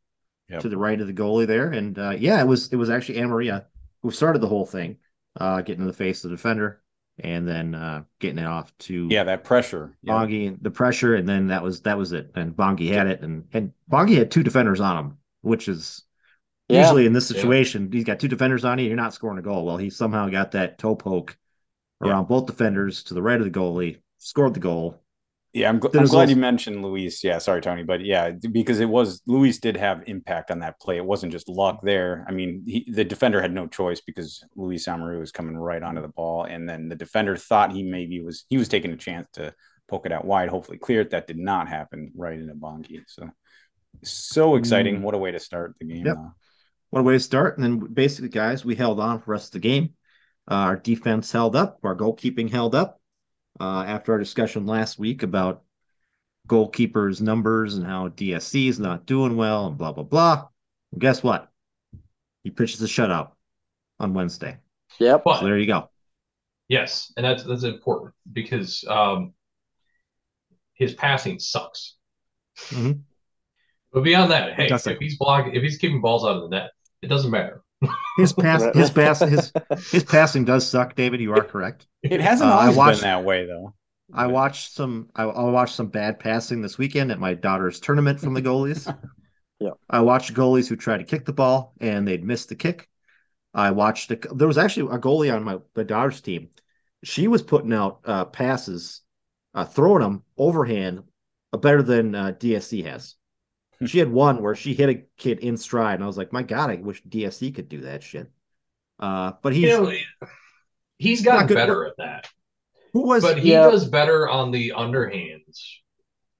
yep. to the right of the goalie there, and uh, yeah, it was it was actually Amarilla who started the whole thing. Uh, getting in the face of the defender, and then uh, getting it off to yeah that pressure yeah. Bongi, the pressure, and then that was that was it. And Bongi had it, and and Bongi had two defenders on him, which is yeah. usually in this situation, yeah. he's got two defenders on you, you're not scoring a goal. Well, he somehow got that toe poke around both defenders to the right of the goalie, scored the goal, yeah, I'm, gl- I'm glad also... you mentioned Luis. Yeah, sorry, Tony, but yeah, because it was Luis did have impact on that play. It wasn't just luck there. I mean, he, the defender had no choice because Luis Amaru was coming right onto the ball, and then the defender thought he maybe was he was taking a chance to poke it out wide, hopefully clear it. That did not happen right into Bongi. So, so exciting! Mm. What a way to start the game. Yep. Uh, what a way to start! And then basically, guys, we held on for the rest of the game. Uh, our defense held up. Our goalkeeping held up uh, after our discussion last week about goalkeepers' numbers and how DSC is not doing well and blah blah blah. Well, guess what? He pitches a shutout on Wednesday. Yep. So there you go. Yes, and that's that's important because um, his passing sucks. Mm-hmm. But beyond that, hey, if he's blocking, if he's keeping balls out of the net, it doesn't matter. His pass, his pass, his his passing does suck. David, you are correct. It hasn't uh, always watched, been that way, though. I watched some. I, I watched some bad passing this weekend at my daughter's tournament from the goalies. yeah, I watched goalies who tried to kick the ball and they'd miss the kick. I watched. A, there was actually a goalie on my my daughter's team. She was putting out uh, passes, uh, throwing them overhand, uh, better than uh, DSC has she had one where she hit a kid in stride, and I was like, my God, I wish DSC could do that shit. Uh, but he's you know, he's gotten better at that. Who was? But he yeah. does better on the underhands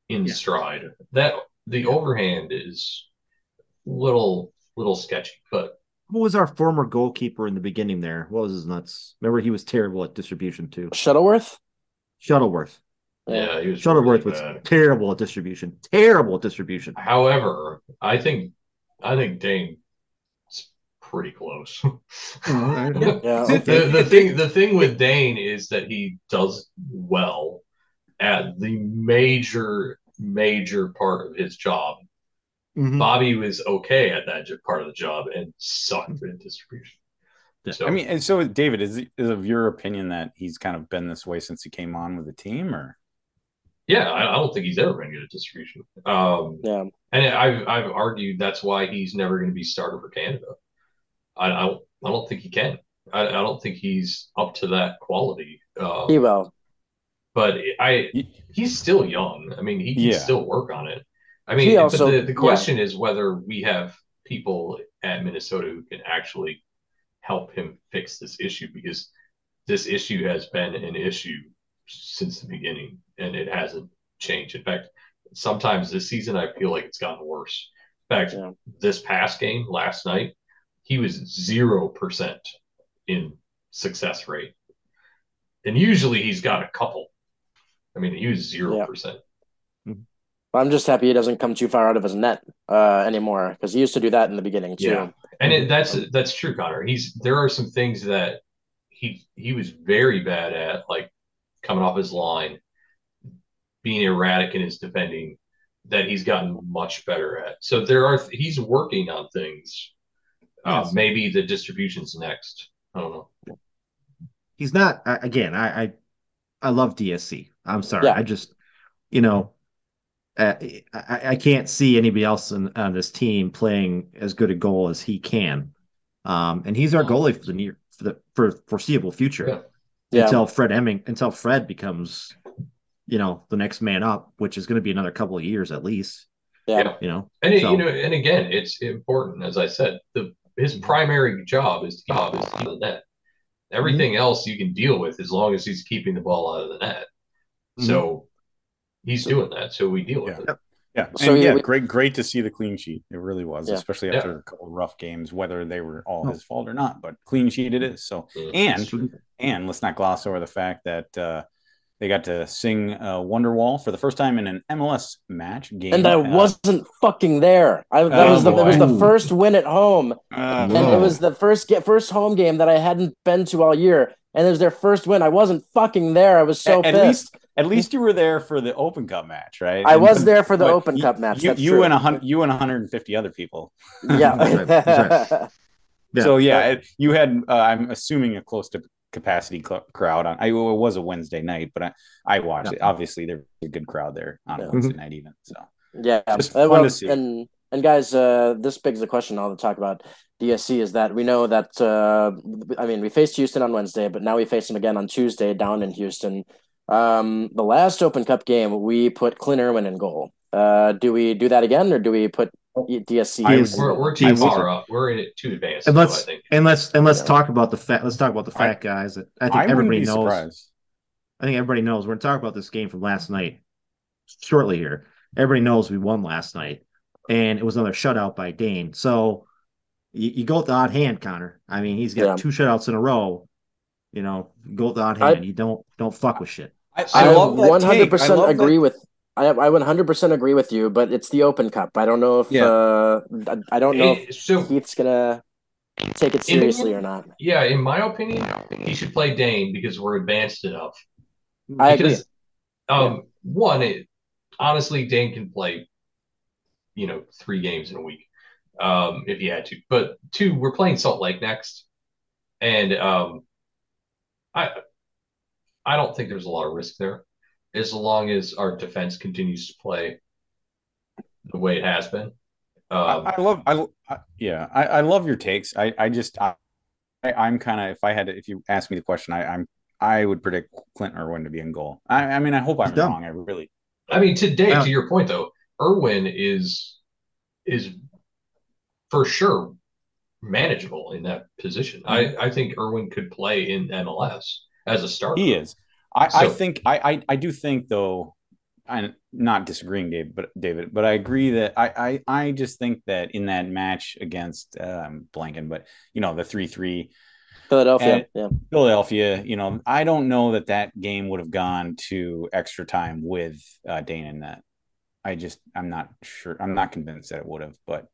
in yeah. stride. That the yeah. overhand is little little sketchy, but. Who was our former goalkeeper in the beginning there? What was his nuts? Remember, he was terrible at distribution too. Shuttleworth. Shuttleworth. Yeah, he was Shuttleworth was terrible at distribution. Terrible at distribution. However, I think I think Dayne's pretty close. yeah. the, the thing the thing with Dayne is that he does well at the major major part of his job. Mm-hmm. Bobby was okay at that part of the job and sucked at distribution. So, I mean, and so David, is is of your opinion that he's kind of been this way since he came on with the team, or yeah, I, I, don't think he's ever going to get a distribution. Um, yeah, and I've I've argued that's why he's never going to be starter for Canada. I I don't, I don't think he can. I, I don't think he's up to that quality. Um, he will, but I he's still young. I mean, he can yeah. still work on it. I mean, also, the, the question yeah. is whether we have people at Minnesota who can actually help him fix this issue because this issue has been an issue since the beginning, and it hasn't changed. In fact, sometimes this season I feel like it's gotten worse. In fact, yeah. this past game last night, he was zero percent in success rate, and usually he's got a couple. I mean, he was zero percent. I'm just happy he doesn't come too far out of his net uh, anymore because he used to do that in the beginning too. Yeah, and it, that's that's true, Connor. He's there are some things that he he was very bad at, like coming off his line, being erratic in his defending that he's gotten much better at. So there are he's working on things. Uh, maybe the distribution's next. I don't know. He's not again. I I, I love DSC. I'm sorry. Yeah. I just you know. Uh, I, I can't see anybody else in, on this team playing as good a goal as he can, um, and he's our goalie for the near for the for foreseeable future. Yeah yeah. until Fred Emming until Fred becomes, you know, the next man up, which is going to be another couple of years at least. Yeah, you know, and so. you know, and again, it's important as I said. The his primary job is to job is to the net. Everything mm-hmm. else you can deal with as long as he's keeping the ball out of the net. Mm-hmm. So he's so, doing that. So we deal with it. Yeah. So and yeah, we, great, great to see the clean sheet. It really was, yeah. especially after yeah. a couple rough games, whether they were all his fault or not. But clean sheet it is. So and and let's not gloss over the fact that uh, they got to sing uh, Wonderwall for the first time in an MLS match game, and I uh, wasn't fucking there. I that oh was the boy. it was the first win at home, uh, and no. it was the first get first home game that I hadn't been to all year, and it was their first win. I wasn't fucking there. I was so at, pissed. At least, at least you were there for the Open Cup match, right? I and, was there for the what, Open you, Cup match. You, you and a hundred, you and 150 other people. Yeah. Yeah. So yeah, you had uh, I'm assuming a close to capacity cl- crowd on. I it was a Wednesday night, but I I watched yeah. it. Obviously, there's a good crowd there on yeah. Wednesday mm-hmm. night even. So yeah, just uh, fun well, to see. And and guys, uh, this begs the question. I'll talk about DSC is that we know that uh, I mean we faced Houston on Wednesday, but now we face them again on Tuesday down in Houston. Um, the last Open Cup game, we put Clint Irwin in goal. Uh, do we do that again, or do we put DSC? I, we're, we're too far up. We're in it too advanced. And let's though, and let's and let's yeah. talk about the fat. Let's talk about the fat I, guys. That I think I everybody knows. Surprised. I think everybody knows. We're going to talk about this game from last night shortly here. Everybody knows we won last night, and it was another shutout by Dayne. So you, you go with the odd hand, Connor. I mean, he's got yeah. two shutouts in a row. You know, go with the odd hand. I, you don't don't fuck with shit. I, I, hundred percent agree that. with. I I one hundred percent agree with you, but it's the Open Cup. I don't know if yeah. uh, I, don't know if so, Keith's gonna take it seriously in, or not. Yeah, in my opinion, he should play Dayne because we're advanced enough. I because, agree. Um, yeah. one, it, honestly, Dayne can play, you know, three games in a week, um, if he had to. But two, we're playing Salt Lake next, and um, I I don't think there's a lot of risk there, as long as our defense continues to play the way it has been. Um, I, I, love, I, I yeah, I, I, love your takes. I, I just, I, I'm kind of, if I had to, if you ask me the question, I, I'm, I would predict Clint Irwin to be in goal. I, I mean, I hope I'm wrong. I really. I mean, today, yeah. to your point though, Irwin is is for sure manageable in that position. Mm-hmm. I, I think Irwin could play in MLS as a starter. He is. I, so, I think I, I, I do think though I'm not disagreeing, Dave, but David, but I agree that I, I, I just think that in that match against um, blanking, but you know the three three Philadelphia, yeah, Philadelphia. You know, I don't know that that game would have gone to extra time with uh, Dayne in that. I just I'm not sure. I'm not convinced that it would have, but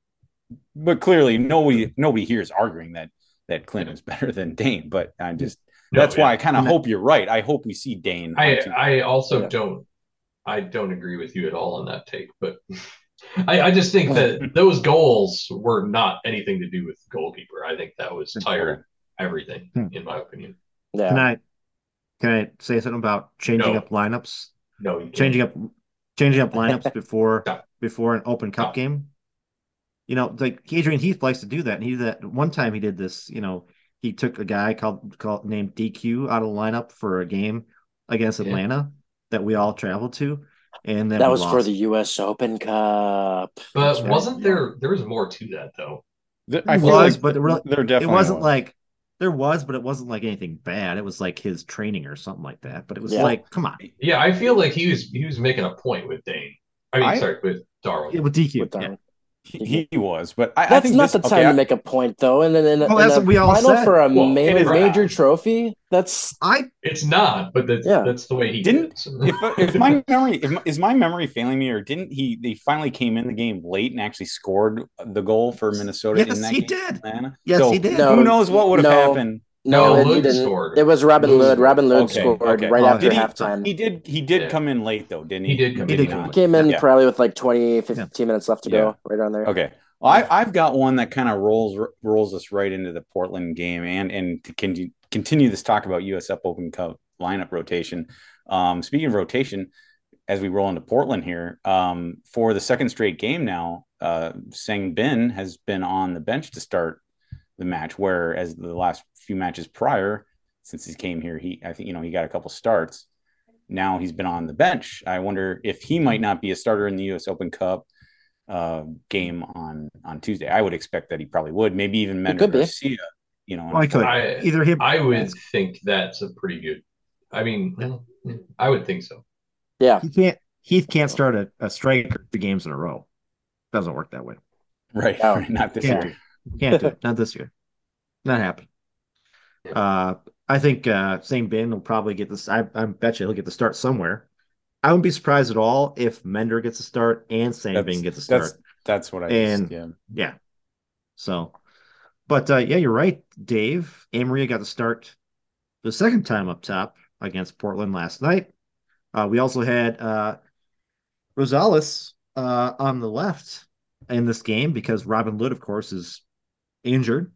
but clearly nobody nobody here is arguing that that Clint is better than Dayne. But I just no, that's yeah. why I kind of hope you're right. I hope we see Dayne. I I also yeah. don't I don't agree with you at all on that take, but I, I just think that those goals were not anything to do with the goalkeeper. I think that was tired everything, hmm. in my opinion. Yeah. Can I can I say something about changing no. up lineups? No, changing up changing up lineups before before an Open Cup game. You know, like Adrian Heath likes to do that, and he did that one time. He did this. You know, he took a guy called called named DQ out of the lineup for a game against Atlanta yeah. that we all traveled to, and then that was lost. for the U.S. Open Cup. But right. wasn't there? There was more to that though. I was, like but it, really, there definitely it wasn't was. like there was, but it wasn't like anything bad. It was like his training or something like that. But it was yeah. like, come on. Yeah, I feel like he was he was making a point with Dayne. I mean, I, sorry, with Darwin. Yeah, with DQ. With Darwin. Yeah. He, he, was, but I, that's I not this, the time okay, to make a point, though. And then, in, well, in, in we all final said. for a well, major, major trophy, that's I. It's not, but that's, yeah. that's the way he didn't. Did if, uh, if my memory if, is my memory failing me, or didn't he? They finally came in the game late and actually scored the goal for Minnesota. Yes, in that he game, did. Atlanta. Yes, so he did. Who knows what would have no. happened? No, no it didn't. Scored. It was Robin Lod. Robin Lod okay, scored okay. right oh, after he, halftime. He did. He did yeah. come in late though, didn't he? He did come he in. Did, he came in yeah. probably with like 20, 15 yeah. minutes left to go, right on there. Okay. Well, I, I've got one that kind of rolls rolls us right into the Portland game, and and to continue continue this talk about USF Open Cup lineup rotation. Um, speaking of rotation, as we roll into Portland here, um, for the second straight game now, uh, Sang Bin has been on the bench to start the match, whereas the last few matches prior, since he came here, he I think you know he got a couple starts. Now he's been on the bench. I wonder if he might not be a starter in the U.S. Open Cup uh, game on on Tuesday. I would expect that he probably would. Maybe even Mender Garcia. You know, well, I could I, either him. I would think that's a pretty good. I mean, I would think so. Yeah, he can't. Heath can't start a, a striker three games in a row. Doesn't work that way. Right. No. right. Not this can't, year. Can't do it. Not this year. Not happen. Uh, I think uh, Sang Bin will probably get this. I, I bet you he'll get the start somewhere. I wouldn't be surprised at all if Mender gets a start and Sang Bin gets a start. That's, that's what I and yeah. yeah. So, but uh, yeah, you're right, Dave. Amarilla got the start the second time up top against Portland last night. Uh, we also had uh, Rosales uh, on the left in this game because Robin Lod, of course, is injured.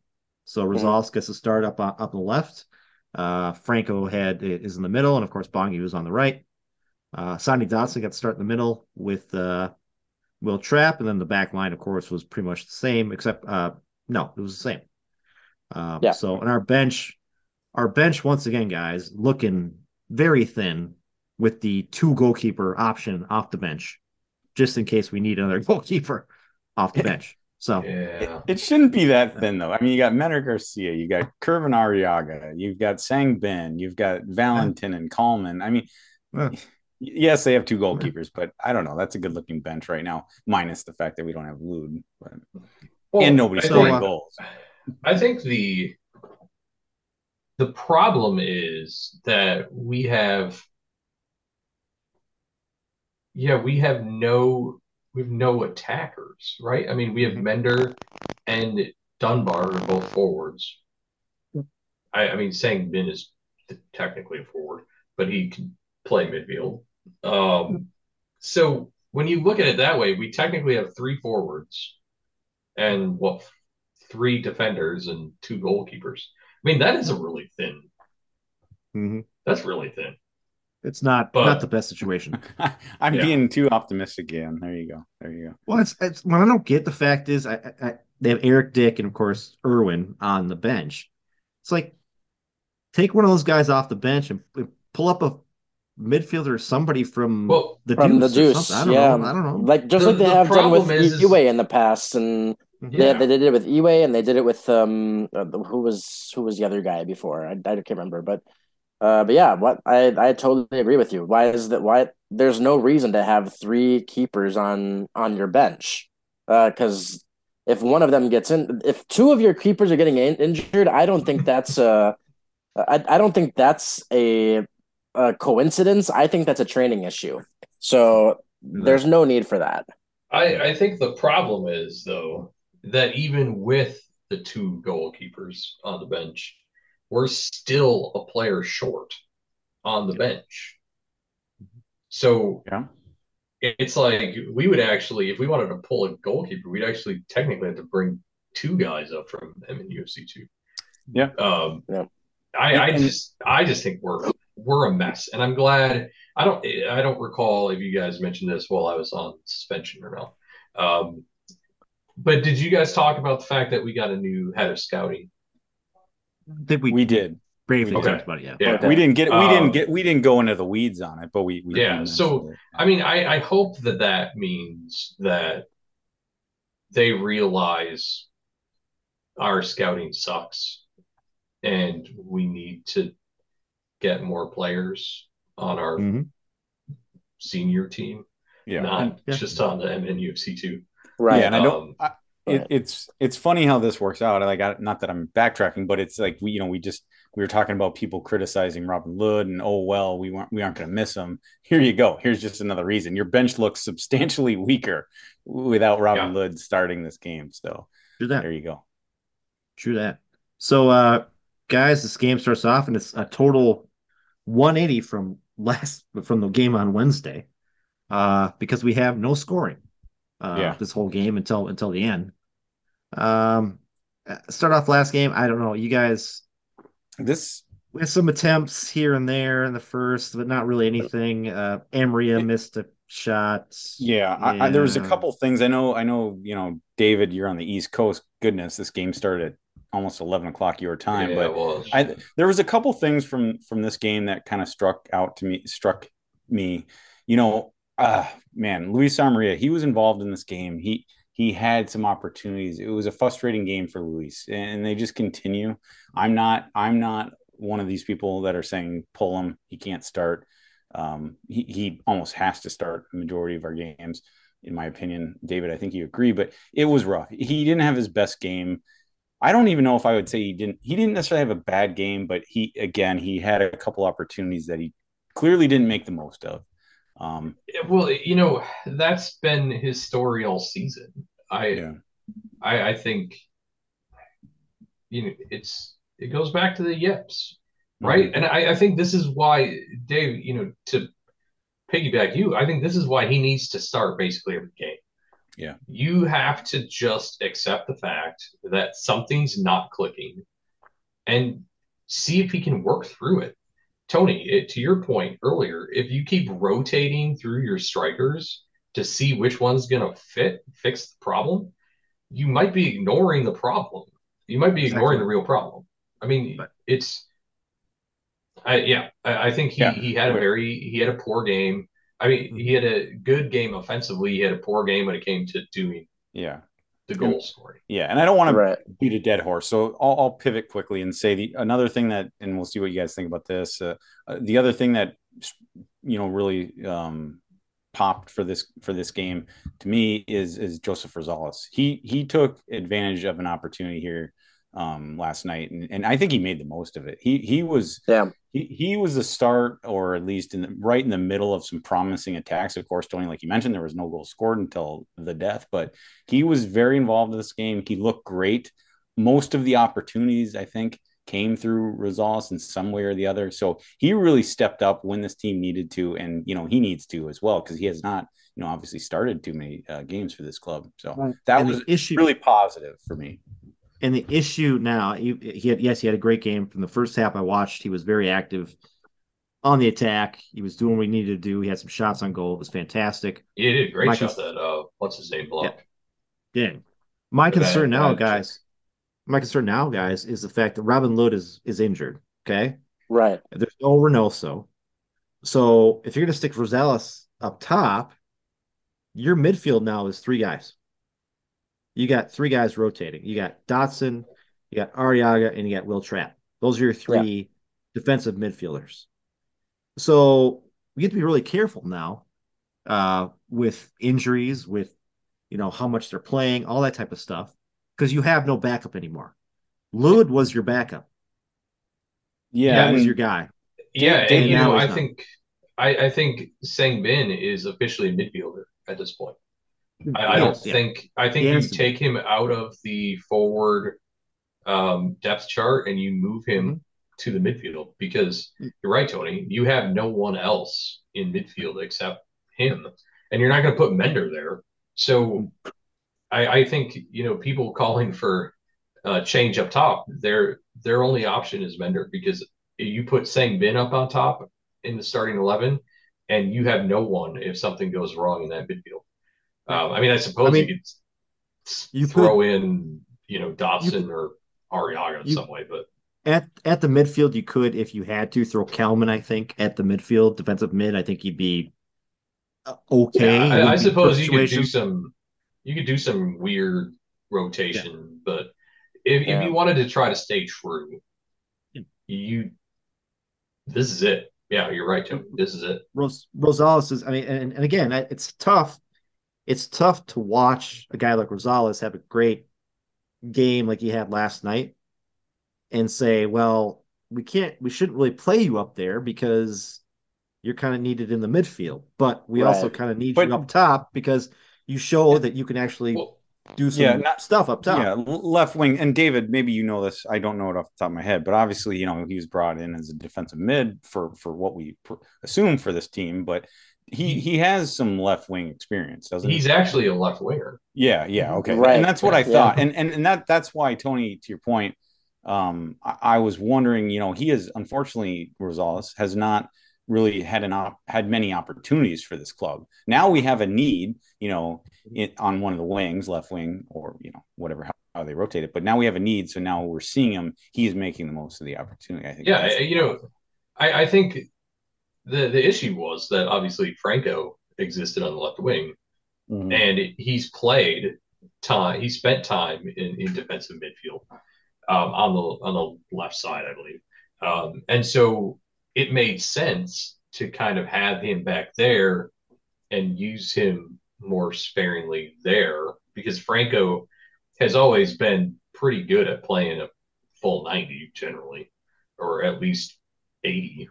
So mm-hmm. Rosales gets to start up up on the left. Uh, Franco had is in the middle, and of course Bongi was on the right. Uh, Sonny Dotson got to start in the middle with uh, Wil Trapp, and then the back line, of course, was pretty much the same, except uh, no, it was the same. Um, yeah. So, and our bench, our bench once again, guys, looking very thin with the two goalkeeper option off the bench, just in case we need another goalkeeper off the bench. So yeah. it, it, shouldn't be that thin though. I mean, you got Mender Garcia, you got Kervin Arriaga, you've got Sang Bin, you've got Valentin and Kallman. I mean, yeah. yes, they have two goalkeepers, but I don't know. That's a good looking bench right now, minus the fact that we don't have Lod, but well, and nobody's scoring uh, goals. I think the the problem is that we have yeah, we have no we have no attackers, right? I mean, we have mm-hmm. Mender and Dunbar are both forwards. I, I mean, Sang Bin is technically a forward, but he can play midfield. Um, so when you look at it that way, we technically have three forwards and what three defenders and two goalkeepers. I mean, that is a really thin. Mm-hmm. That's really thin. It's not but, not the best situation. I'm yeah. being too optimistic again. There you go. There you go. Well, it's, it's what I don't get. The fact is, I, I, they have Eric Dick and of course Irwin on the bench. It's like take one of those guys off the bench and pull up a midfielder, or somebody from well, the from Deuce. The Deuce. I don't yeah. know. I don't know. Like just the, like they have done with is, Iwe in the past, and yeah. they, they did it with Iwe, and they did it with um uh, who was who was the other guy before? I, I can't remember, but uh, but yeah, what I I totally agree with you. Why is that? Why there's no reason to have three keepers on on your bench? Because uh, if one of them gets in, if two of your keepers are getting in, injured, I don't think that's a I, I don't think that's a, a coincidence. I think that's a training issue. So there's no need for that. I I think the problem is though that even with the two goalkeepers on the bench we're still a player short on the bench. So yeah. it's like we would actually, if we wanted to pull a goalkeeper, we'd actually technically have to bring two guys up from MNUFC two. Yeah. Um, yeah. I, I just I just think we're we're a mess, and I'm glad. I don't I don't recall if you guys mentioned this while I was on suspension or not. Um, but did you guys talk about the fact that we got a new head of scouting? I think we we did briefly okay. talked about it. Yeah, yeah. we didn't get we um, didn't get we didn't go into the weeds on it, but we, we yeah. So I mean, I I hope that that means that they realize our scouting sucks, and we need to get more players on our mm-hmm. senior team. Yeah, not yeah. just on the MNUFC two. Right. Yeah, and I don't. Um, I, it, it's it's funny how this works out. Like, I, not that I'm backtracking, but it's like we, you know, we just we were talking about people criticizing Robin Lod, and oh well, we weren't we aren't going to miss him. Here you go. Here's just another reason. Your bench looks substantially weaker without Robin yeah. Lod starting this game. So True that. there you go. True that. So, uh, guys, this game starts off, and it's a total 180 from last from the game on Wednesday, uh, because we have no scoring. Uh, yeah. this whole game until until the end. Um, start off last game. I don't know. You guys, this with some attempts here and there in the first, but not really anything. Uh, Amarilla missed a shot. Yeah, yeah. I, there was a couple things. I know. I know. You know, David, you're on the East Coast. Goodness, this game started at almost 11 o'clock your time. Yeah, but I, there was a couple things from from this game that kind of struck out to me. Struck me. You know, uh, man, Luis Amarilla, he was involved in this game. He he had some opportunities. It was a frustrating game for Luis, and they just continue. I'm not. I'm not one of these people that are saying pull him. He can't start. Um, he he almost has to start the majority of our games, in my opinion. David, I think you agree, but it was rough. He didn't have his best game. I don't even know if I would say he didn't. He didn't necessarily have a bad game, but he again he had a couple opportunities that he clearly didn't make the most of. Um, well, you know, that's been his story all season. I, yeah. I, I think, you know, it's it goes back to the yips, right? Mm-hmm. And I, I think this is why Dave, you know, to piggyback you, I think this is why he needs to start basically every game. Yeah. You have to just accept the fact that something's not clicking and see if he can work through it. Tony, it, to your point earlier, if you keep rotating through your strikers to see which one's going to fit, fix the problem, you might be ignoring the problem. You might be ignoring the real problem. I mean, it's, I, yeah, I, I think he, yeah. he had a very, he had a poor game. I mean, mm-hmm. he had a good game offensively. He had a poor game when it came to doing yeah the goal story. Yeah, and I don't want right. to beat a dead horse, so I'll, I'll, pivot quickly and say the another thing that, and we'll see what you guys think about this. Uh, uh, the other thing that you know really um, popped for this for this game to me is is Joseph Rosales. He he took advantage of an opportunity here um, last night, and, and I think he made the most of it. He he was yeah he, he was the start, or at least in the, right in the middle of some promising attacks. Of course, Tony, like you mentioned, there was no goal scored until the death, but he was very involved in this game. He looked great. Most of the opportunities, I think, came through Rosales in some way or the other. So he really stepped up when this team needed to, and you know he needs to as well because he has not, you know, obviously started too many uh, games for this club. So that and was issue, really positive for me. And the issue now, he, he had yes, he had a great game from the first half. I watched; he was very active on the attack. He was doing what he needed to do. He had some shots on goal. It was fantastic. He did a great My shot cons- that uh, what's his name blocked. Yeah. yeah. My concern now, guys. My concern now, guys, is the fact that Robin Lod is is injured. Okay. Right. There's no Reynoso. So if you're going to stick Rosales up top, your midfield now is three guys you got three guys rotating. You got Dotson, you got Arriaga, and you got Wil Trapp. Those are your three yeah. defensive midfielders. So we have to be really careful now uh, with injuries, with you know how much they're playing, all that type of stuff, because you have no backup anymore. Lod was your backup. Yeah, that was your guy. Yeah, and, and you know, I not. think I, I think Sang Bin is officially a midfielder at this point. I, I don't yeah. think I think you take him out of the forward um, depth chart and you move him mm-hmm. to the midfield because mm. you're right, Tony. You have no one else in midfield except him, and you're not going to put Mender there. So I, I think you know people calling for uh, change up top. Their their only option is Mender because you put Sang Bin up on top in the starting eleven, and you have no one if something goes wrong in that midfield. Um, I mean, I suppose I mean, you could you throw could, in, you know, Dotson you, or Arriaga in you, some way, but at at the midfield, you could, if you had to, throw Kallman. I think at the midfield, defensive mid, I think he'd be uh, okay. Yeah, I, I suppose you could do some, you could do some weird rotation, yeah. but if, yeah. if you wanted to try to stay true, you this is it. Yeah, you're right, Tim. This is it. Ros- Rosales is. I mean, and, and again, it's tough it's tough to watch a guy like Rosales have a great game like he had last night and say, well, we can't, we shouldn't really play you up there because you're kind of needed in the midfield, but we right. also kind of need but, you up top because you show that you can actually well, do some yeah, not, stuff up top. Yeah, left wing. And David, maybe you know this. I don't know it off the top of my head, but obviously, you know, he was brought in as a defensive mid for for what we pr- assume for this team, but he he has some left wing experience, doesn't He's he? He's actually a left winger. Yeah, yeah, okay, right. and that's what I thought, yeah. and and and that that's why Tony, to your point, um, I, I, was wondering, you know, he is unfortunately Rosales has not really had an op- had many opportunities for this club. Now we have a need, you know, it, on one of the wings, left wing, or you know, whatever how, how they rotate it. But now we have a need, so now we're seeing him. He's making the most of the opportunity. I think. Yeah, you know, I, I think the the issue was that obviously Franco existed on the left wing, mm-hmm. and he's played time. He spent time in, in defensive midfield um, on the on the left side, I believe, um, and so it made sense to kind of have him back there and use him more sparingly there because Franco has always been pretty good at playing a full 90 generally, or at least 80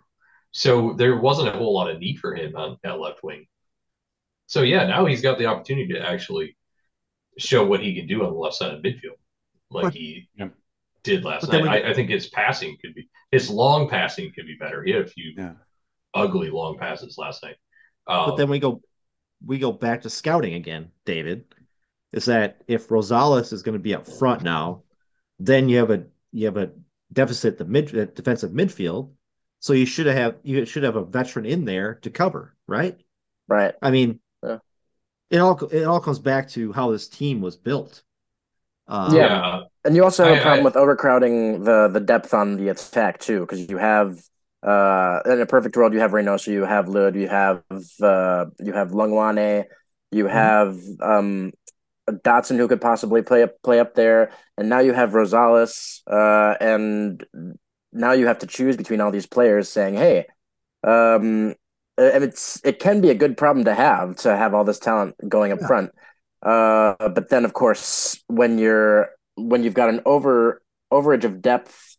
so there wasn't a whole lot of need for him on that left wing. So yeah, now he's got the opportunity to actually show what he can do on the left side of midfield, like but, he yeah. did last night. We, I, I, think his passing could be his long passing could be better. He had a few yeah. ugly long passes last night. Um, but then we go we go back to scouting again, David. is that if Rosales is going to be up front now, then you have a you have a deficit the mid defensive midfield. So you should have you should have a veteran in there to cover, right? Right. I mean, yeah. it all it all comes back to how this team was built. Uh, yeah, and you also have I, a problem I, with overcrowding the the depth on the attack too, because you have uh in a perfect world you have Reynoso, you have Lod, you have uh you have Hlongwane, you mm-hmm. have um Dotson who could possibly play up play up there, and now you have Rosales, uh, and now you have to choose between all these players, saying, "Hey, um, it's it can be a good problem to have to have all this talent going up yeah. front, uh, but then of course when you're when you've got an over overage of depth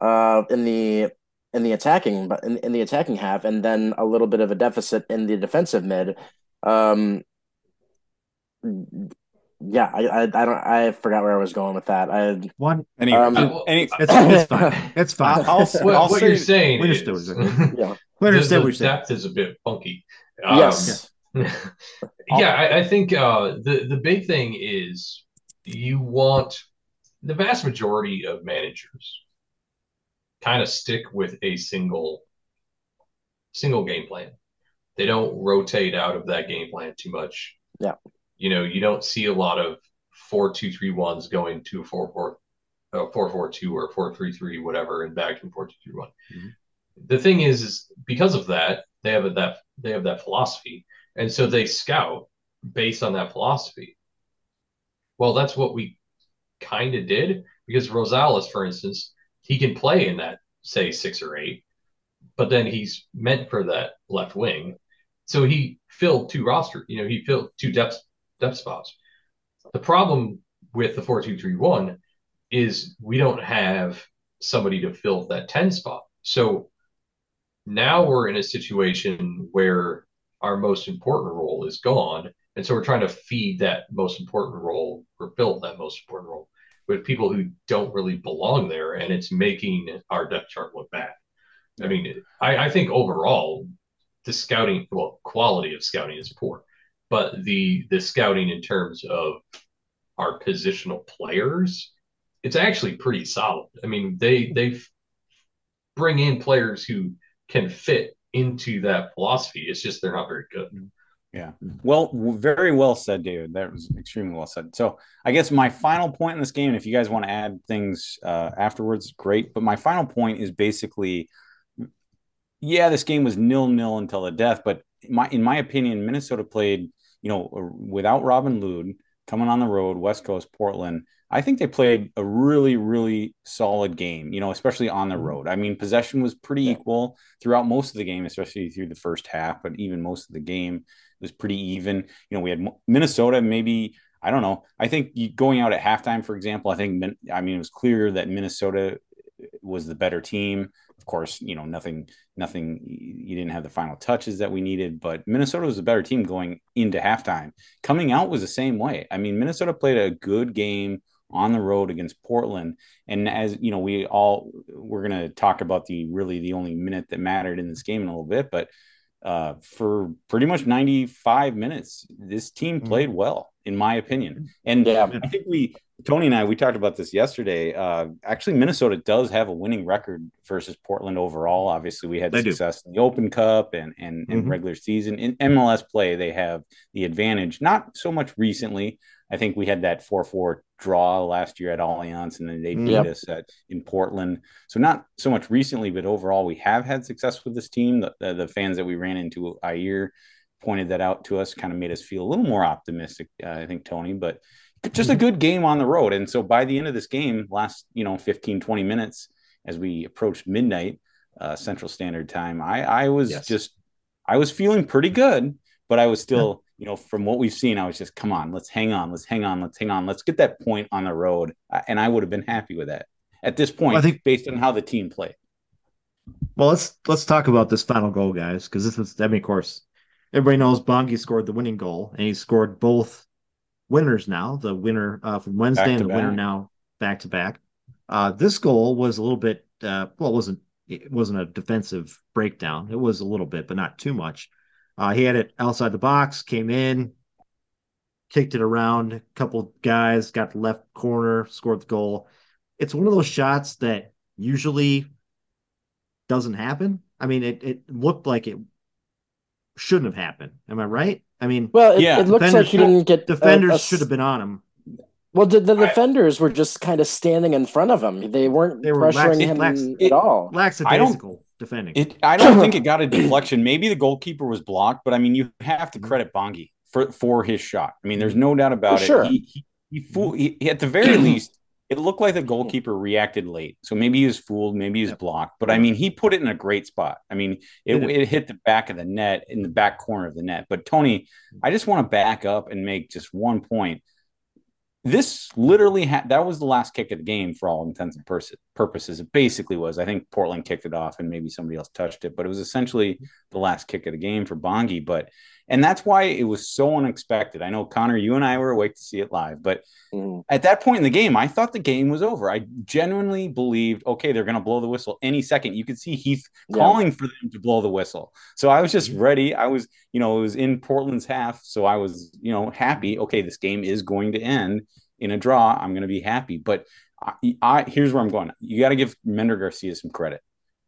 uh, in the in the attacking in, in the attacking half, and then a little bit of a deficit in the defensive mid. Um, yeah, I, I, I don't I forgot where I was going with that. I one anyway, um, uh, any, it's, it's fine. It's fine. I'll, I'll, well, I'll what say, you're saying, we understood. Is, yeah, we understand the, the depth is a bit funky. Um, yes. yeah, I, I think uh, the the big thing is you want the vast majority of managers kind of stick with a single single game plan. They don't rotate out of that game plan too much. Yeah you know, you don't see a lot of four two three ones going to four four, uh, four four two or four three three whatever, and back to four two three one. Mm-hmm. The thing is, is because of that they have a, that they have that philosophy, and so they scout based on that philosophy. Well, that's what we kind of did because Rosales, for instance, he can play in that say six or eight, but then he's meant for that left wing, so he filled two roster. You know, he filled two depth depth spots. The problem with the 4231 is we don't have somebody to fill that 10 spot. So now we're in a situation where our most important role is gone. And so we're trying to feed that most important role or fill that most important role with people who don't really belong there. And it's making our depth chart look bad. I mean, I, I think overall, the scouting, well, quality of scouting is poor but the the scouting in terms of our positional players, it's actually pretty solid. I mean, they they bring in players who can fit into that philosophy. It's just they're not very good. Yeah. Well, very well said, David. That was extremely well said. So, I guess my final point in this game, if you guys want to add things uh, afterwards, great. But my final point is basically, yeah, this game was nil nil until the death. But my, in my opinion, Minnesota played you know, without Robin Lod coming on the road, West Coast, Portland, I think they played a really, really solid game, you know, especially on the mm-hmm. road. I mean, possession was pretty yeah. equal throughout most of the game, especially through the first half, but even most of the game was pretty even. You know, we had Minnesota maybe, I don't know. I think going out at halftime, for example, I think, I mean, it was clear that Minnesota was the better team. Of course, you know, nothing, nothing, you didn't have the final touches that we needed, but Minnesota was a better team going into halftime. Coming out was the same way. I mean, Minnesota played a good game on the road against Portland. And as you know, we all we're going to talk about the really the only minute that mattered in this game in a little bit, but uh, for pretty much 95 minutes, this team mm-hmm. played well, in my opinion. And yeah. I think we Tony and I, we talked about this yesterday. Uh, actually, Minnesota does have a winning record versus Portland overall. Obviously, we had they success do. in the Open Cup and and, mm-hmm. regular season. In MLS play, they have the advantage. Not so much recently. I think we had that four four draw last year at Allianz, and then they beat yep. us at in Portland. So not so much recently, but overall, we have had success with this team. The, the, the fans that we ran into a year pointed that out to us, kind of made us feel a little more optimistic. Uh, I think Tony, but just a good game on the road. And so by the end of this game, last, you know, 15, 20 minutes as we approached midnight uh, Central Standard Time, I, I was yes. just, I was feeling pretty good, but I was still. You know, from what we've seen, I was just, come on, let's hang on, let's hang on, let's hang on, let's get that point on the road. And I would have been happy with that at this point, I think based on how the team played. Well, let's let's talk about this final goal, guys, because this is I mean, of course, everybody knows Bongi scored the winning goal, and he scored both winners now. The winner uh, from Wednesday and the back. winner now back to back. Uh, this goal was a little bit uh, well, it wasn't it wasn't a defensive breakdown. It was a little bit, but not too much. Uh, he had it outside the box, came in, kicked it around. A couple guys got the left corner, scored the goal. It's one of those shots that usually doesn't happen. I mean, it, it looked like it shouldn't have happened. Am I right? I mean, well, it, yeah. it looks like he didn't get defenders a, a, should have been on him. Well, the, the defenders were just kind of standing in front of him. They weren't they were pressuring lax, him lax, at it, all. Lackadaisical defending. It, I don't think it got a deflection. Maybe the goalkeeper was blocked, but I mean, you have to mm-hmm. credit Bongi for for his shot. I mean, there's no doubt about for it. Sure. He, he, he, fool, he, at the very least, it looked like the goalkeeper reacted late. So maybe he was fooled, maybe he was blocked. But I mean, he put it in a great spot. I mean, it, it hit the back of the net in the back corner of the net. But Tony, I just want to back up and make just one point this literally had that was the last kick of the game for all intents and pers- purposes. It basically was. I think Portland kicked it off and maybe somebody else touched it, but it was essentially the last kick of the game for Bongi. But and that's why it was so unexpected. I know Connor, you and I were awake to see it live, but mm. at that point in the game, I thought the game was over. I genuinely believed, okay, they're going to blow the whistle any second. You could see Heath yeah. calling for them to blow the whistle. So I was just mm-hmm. ready. I was, you know, it was in Portland's half, so I was, you know, happy. Okay, this game is going to end in a draw. I'm going to be happy. But I, I here's where I'm going. You got to give Mender Garcia some credit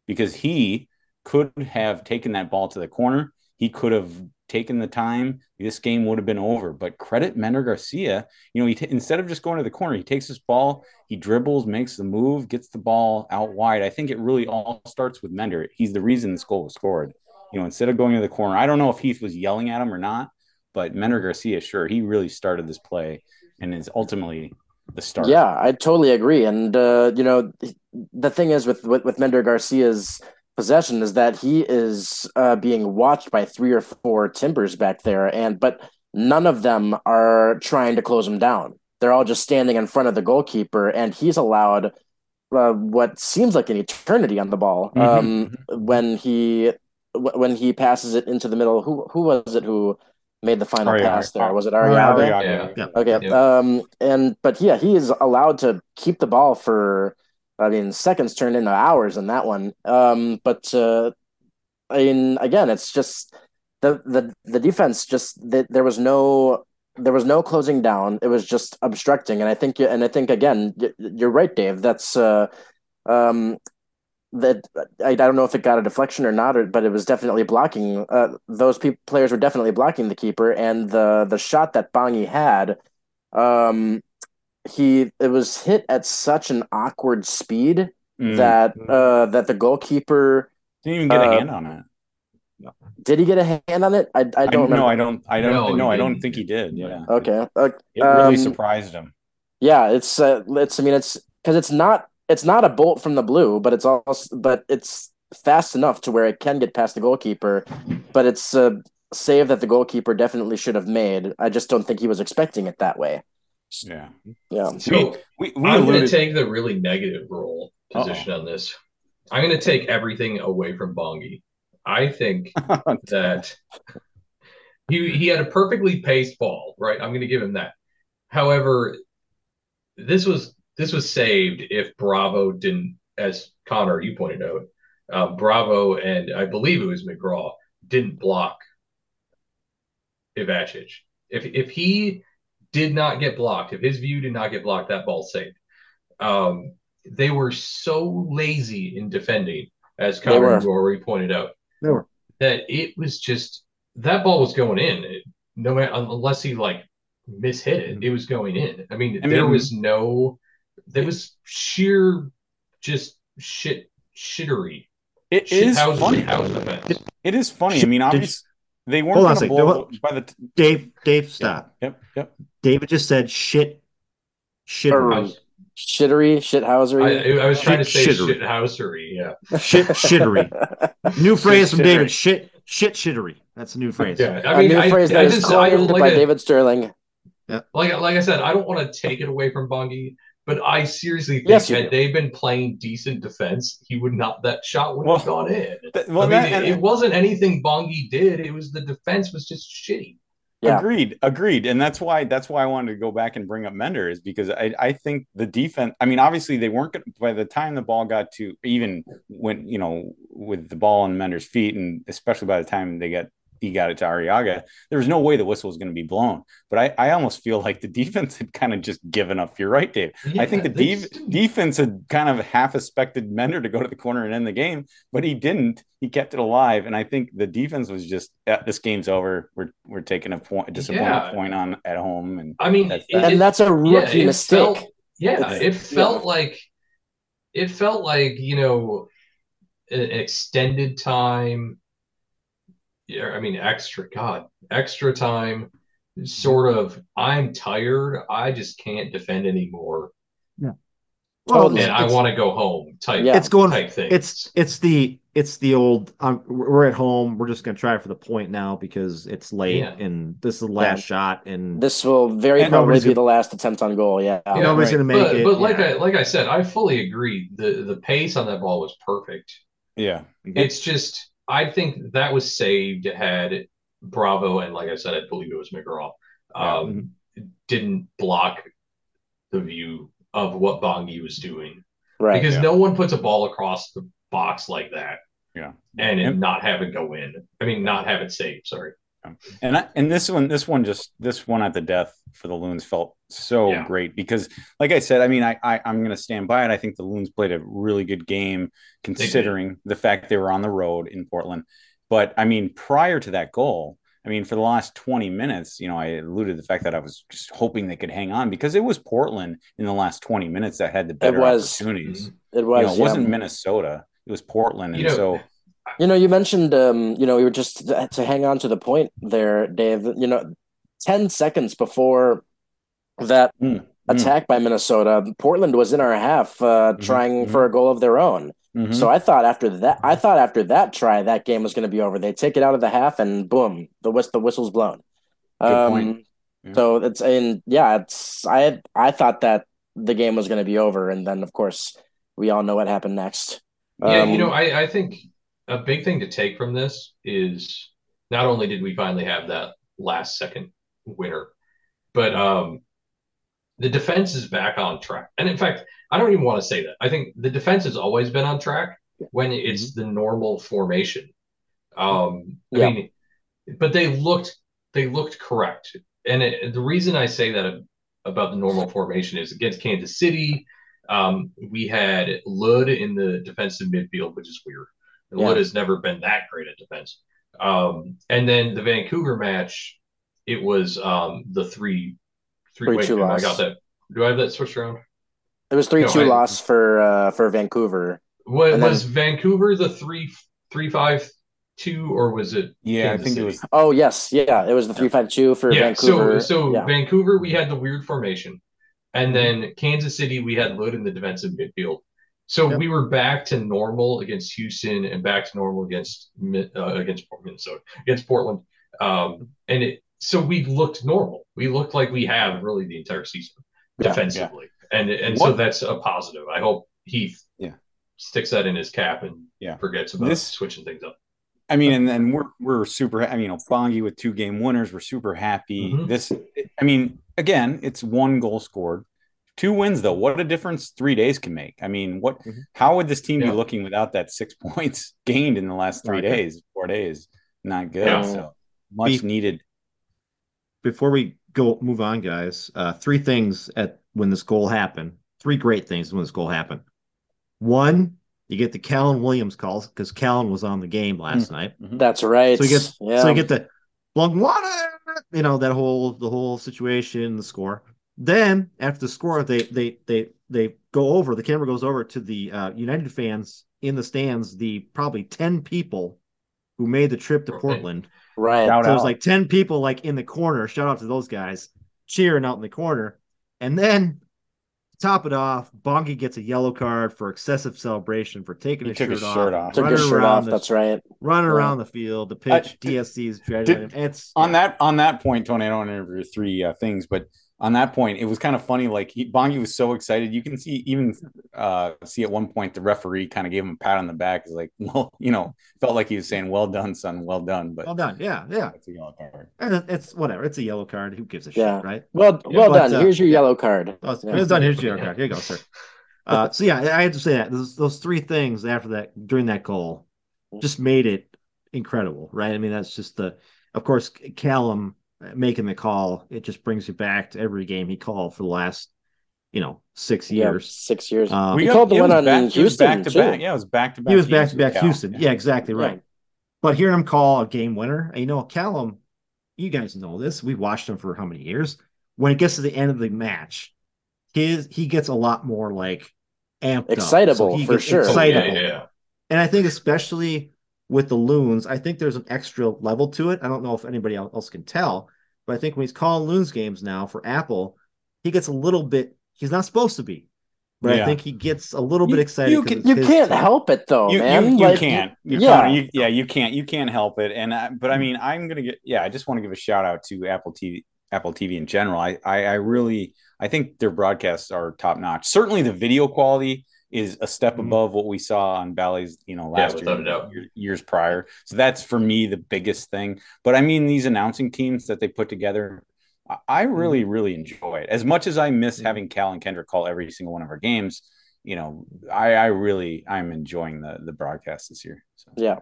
because he could have taken that ball to the corner. He could have taken the time, this game would have been over. But credit Mender Garcia, you know, he t- instead of just going to the corner, he takes his ball, he dribbles, makes the move, gets the ball out wide. I think it really all starts with Mender. He's the reason this goal was scored. You know, instead of going to the corner, I don't know if Heath was yelling at him or not, but Mender Garcia, sure, he really started this play and is ultimately the start. Yeah, I totally agree. And uh, you know, the thing is with with, with Mender Garcia's possession is that he is uh, being watched by three or four timbers back there, and but none of them are trying to close him down. They're all just standing in front of the goalkeeper, and he's allowed uh, what seems like an eternity on the ball mm-hmm. um, mm-hmm. when he when he passes it into the middle. Who who was it who made the final Arriaga. pass there? Was it Arriaga? Yeah. yeah. Okay. Yeah. Um. And but yeah, he is allowed to keep the ball for I mean, seconds turned into hours in that one. Um, but uh, I mean, again, it's just the the the defense just the, there was no there was no closing down. It was just obstructing, and I think and I think again, you're right, Dave. That's uh, um, that I, I don't know if it got a deflection or not, or, but it was definitely blocking. Uh, those pe- players were definitely blocking the keeper, and the the shot that Bongi had, um, he it was hit at such an awkward speed mm. that uh that the goalkeeper didn't even get uh, a hand on it. Did he get a hand on it? I, I don't know. I don't. I don't. No, no I don't think he did. Yeah. Okay. Uh, it really um, surprised him. Yeah, it's uh, it's. I mean, it's because it's not it's not a bolt from the blue, but it's also but it's fast enough to where it can get past the goalkeeper. But it's a save that the goalkeeper definitely should have made. I just don't think he was expecting it that way. Yeah. Yeah. So we, we, I'm going to take the really negative role position Uh-oh. on this. I'm going to take everything away from Bongi. I think that he he had a perfectly paced ball, right? I'm going to give him that. However, this was this was saved if Bravo didn't, as Connor you pointed out, uh, Bravo and I believe it was McGraw didn't block Ivacic. If if he did not get blocked, if his view did not get blocked, that ball saved. Um, they were so lazy in defending, as Connor Rory pointed out, that it was just that ball was going in. It, no matter unless he like mishit it, it was going in. I mean, I there was no, there was sheer just shit shittery. It shit is funny. It, it is funny. I mean, obviously they weren't going to blow by the t- Dave. Dave, stop. Yep, yep. David just said shit, shittery, shittery, shithousery. I, I was trying shit, to say shittery. shithousery. Yeah, shit, shittery. new phrase from David. Shit, shit, shittery. That's a new phrase. Yeah, I mean, a new I, phrase I, that I is coined like by a, David Sterling. Yeah. Like, like I said, I don't want to take it away from Bongi, but I seriously think yes, had they've been playing decent defense, he would not. That shot would have well, gone in. Th- well, I mean, that, it, it, wasn't anything Bongi did. It was the defense was just shitty. Yeah. Agreed, agreed, and that's why that's why I wanted to go back and bring up Mender is because I I think the defense. I mean, obviously they weren't gonna, by the time the ball got to even when you know with the ball in Mender's feet, and especially by the time they got he got it to Arriaga. There was no way the whistle was going to be blown. But I, I almost feel like the defense had kind of just given up. You're right, Dave. Yeah, I think the de- defense had kind of half expected Mender to go to the corner and end the game, but he didn't. He kept it alive, and I think the defense was just uh, this game's over. We're we're taking a point, a disappointing yeah. point on at home, and I mean, that's, and that's a rookie yeah, mistake. Felt, yeah, it felt like it felt like you know an extended time yeah, I mean, extra, God, extra time, sort of, I'm tired. I just can't defend anymore. Yeah. Well, and I want to go home type. Yeah. It's going, type thing. It's, it's the, it's the old, um, we're at home. We're just going to try for the point now because it's late yeah. and this is the last yeah. shot. And this will very probably be the last attempt on goal. Yeah. yeah nobody's right. going to make but, it. But like I, like I said, I fully agree. The, the pace on that ball was perfect. Yeah. It's just, I think that was saved had Bravo and like I said, I believe it was McGraw, um, yeah. didn't block the view of what Bongi was doing. Right. Because yeah. no one puts a ball across the box like that. Yeah. And, and not have it go in. I mean, not have it saved. Sorry. And I, and this one, this one just this one at the death for the Loons felt so yeah. great because, like I said, I mean, I, I am going to stand by it. I think the Loons played a really good game considering the fact they were on the road in Portland. But I mean, prior to that goal, I mean, for the last 20 minutes, you know, I alluded to the fact that I was just hoping they could hang on because it was Portland in the last 20 minutes that had the better it was, opportunities. Mm-hmm. It was. You know, it wasn't Minnesota. It was Portland, and you know, so you know, you mentioned, um, you know, we were just to, to hang on to the point there, Dave. You know, ten seconds before that mm, attack mm. by Minnesota, Portland was in our half, uh, mm-hmm, trying mm-hmm. for a goal of their own. Mm-hmm. So I thought after that, I thought after that try, that game was going to be over. They take it out of the half, and boom, the whist the whistle's blown. Good um, point. Yeah. So it's and yeah, it's I I thought that the game was going to be over, and then of course we all know what happened next. Yeah, um, you know, I I think a big thing to take from this is not only did we finally have that last second winner, but um, the defense is back on track. And in fact, I don't even want to say that. I think the defense has always been on track when it's mm-hmm. the normal formation. Um, I yeah. mean, but they looked they looked correct. And it, the reason I say that about the normal formation is against Kansas City. Um, we had Lod in the defensive midfield, which is weird. And yeah. Lod has never been that great at defense. Um, and then the Vancouver match, it was um, the three three. three wait, two loss. I got that. Do I have that switched around? It was three no, two I, loss for uh, for Vancouver. What, was then, Vancouver the three three five two or was it? Yeah, Kansas I think City? it was. Oh yes, yeah, it was the three five two for yeah, Vancouver. So so yeah. Vancouver we had the weird formation, and then Kansas City we had Lod in the defensive midfield. So yep. we were back to normal against Houston and back to normal against uh, against Minnesota against Portland, um, and it so we looked normal. We looked like we have really the entire season yeah, defensively, yeah. and and what? so that's a positive. I hope Heath yeah sticks that in his cap and yeah. forgets about this, switching things up. I mean, and then we're we're super. I mean, you know, Bongi with two game winners. We're super happy. Mm-hmm. This, I mean, again, it's one goal scored. Two wins though, what a difference three days can make. I mean, what? Mm-hmm. How would this team yeah. be looking without that six points gained in the last three days, four days? Not good. Yeah. So much be- needed. Before we go move on, guys, uh, three things at when this goal happened. Three great things when this goal happened. One, you get the Callum Williams calls because Callum was on the game last mm-hmm. night. That's right. So you get yeah. so you get the long water, you know that whole the whole situation, the score. Then after the score, they they they they go over. The camera goes over to the uh, United fans in the stands. The probably ten people who made the trip to Portland. Right. so there's like ten people like in the corner. Shout out to those guys cheering out in the corner. And then top it off, Bongi gets a yellow card for excessive celebration for taking his, shirt, his off, shirt off. Took his shirt off. The, that's right. Running yeah. around the field, the pitch, I, DSC's. Did, it's on yeah. that on that point, Tony. I don't want to interview three uh, things, but on that point, it was kind of funny. Like he, Bongi was so excited. You can see even uh, see at one point the referee kind of gave him a pat on the back. He's like, well, you know, felt like he was saying, "Well done, son. Well done." But well done. Yeah, yeah. It's a yellow card. And it's whatever. It's a yellow card. Who gives a yeah. shit, right? Well, yeah. well but, done. Uh, Here's your yellow card. Well, yeah. done. Here's your yellow card. Here you go, sir. Uh, so yeah, I had to say that those, those three things after that during that goal just made it incredible, right? I mean, that's just the, of course, Callum making the call. It just brings you back to every game he called for the last, you know, six years. Yeah, six years. Um, we got- called the one on back, Houston back to too. back. Yeah, it was back to back. he was back to back Houston. Yeah, exactly Yeah. right. But hearing him call a game winner, you know, Callum, you guys know this. We've watched him for how many years? When it gets to the end of the match, his he gets a lot more like amped up. Excitable, he for gets sure. Oh, yeah, Excitable. yeah. And I think especially with the loons, I think there's an extra level to it. I don't know if anybody else can tell, but I think when he's calling loons games now for Apple, he gets a little bit. He's not supposed to be, but I think he gets a little You- bit excited. you 'cause can- You can't team. help it though, you, man. you, you Like, can't. You, yeah. Connor, you, yeah, you can't. You can't help it. And I, but I mean, I'm gonna get. Yeah, I just want to give a shout out to Apple TV, Apple TV in general. I, I, I really, I think their broadcasts are top notch. Certainly, the video quality is a step Mhm. above what we saw on Bally's, you know, last without year, a doubt. year- years prior. So that's for me the biggest thing. But I mean, these announcing teams that they put together, I, I really, really enjoy it. As much as I miss Mhm. having Cal and Kyndra call every single one of our games, you know, I, I really, I'm enjoying the the broadcast this year. So. Yeah,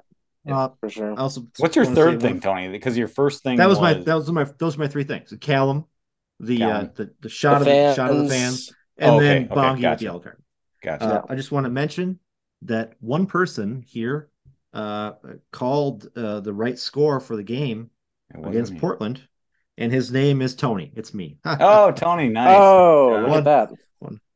Uh, for sure. Also What's your wanna say third one- thing, Tony? Because your first thing That was, my that was my those were my three things. Callum, the Callum. uh the, the shot The of the shot of the fans, and Oh, okay, then okay, Bongi with the yellow card. Gotcha. Uh, I just want to mention that one person here uh, called uh, the right score for the game against me. Portland, and his name is Tony. It's me. Oh, Tony, nice. Oh, Yeah. look at that.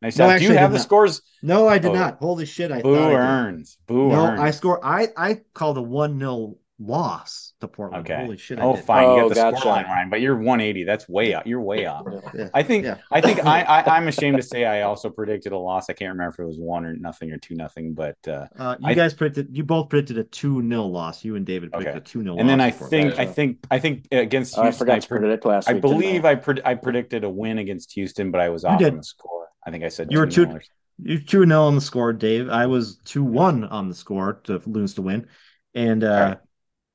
nice. no, job. Do actually, you have the not. scores? no, I did Oh. not. Holy shit! I Boo thought I did. earns. Boo No, earns. I score. I I called the one 0 loss to Portland. Okay. Holy shit! I Oh, did. fine. Oh, you got the gotcha. scoreline right, but you're 180. That's way up. You're way up. Yeah. I think. Yeah. I think. I, I. I'm ashamed to say I also predicted a loss. I can't remember if it was one or nothing or two nothing, but. uh Uh, you I- guys predicted. You both predicted a two 0 loss. You and David predicted Okay. a two 0 And then I think. Yeah. I think. I think against Oh, I Houston. forgot to pred- predict last I believe I pred- I predicted a win against Houston, but I was off did. on the score. I think I said You were 2-0 two- You two 0 on the score, Dave. I was two one on the score to lose to win, and uh, All right.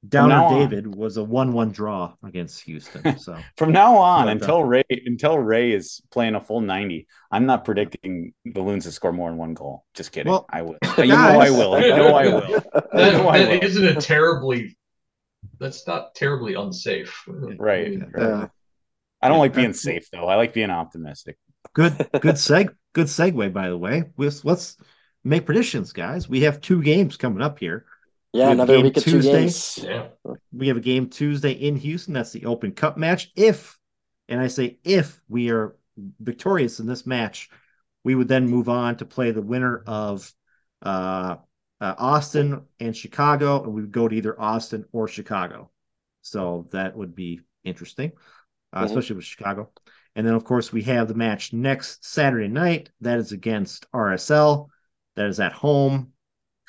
Downer now on. David was a one one draw against Houston. So From now on, Well until Rey until Rey is playing a full ninety, I'm not predicting the Loons to score more than one goal. Just kidding. Well, I will. You know I will. You know I will. That, No, I that will. isn't a terribly. That's not terribly unsafe. Right. right. Yeah. I don't like being safe though. I like being optimistic. good, good seg, good segue. By the way, let's, let's make predictions, guys. We have two games coming up here. Yeah, With another game week of two Tuesday. games. Yeah. We have a game Tuesday in Houston. That's the Open Cup match. If, and I say if we are victorious in this match, we would then move on to play the winner of uh, uh, Austin and Chicago, and we would go to either Austin or Chicago. So that would be interesting, uh, Mhm. especially with Chicago. And then, of course, we have the match next Saturday night. That is against RSL. That is at home.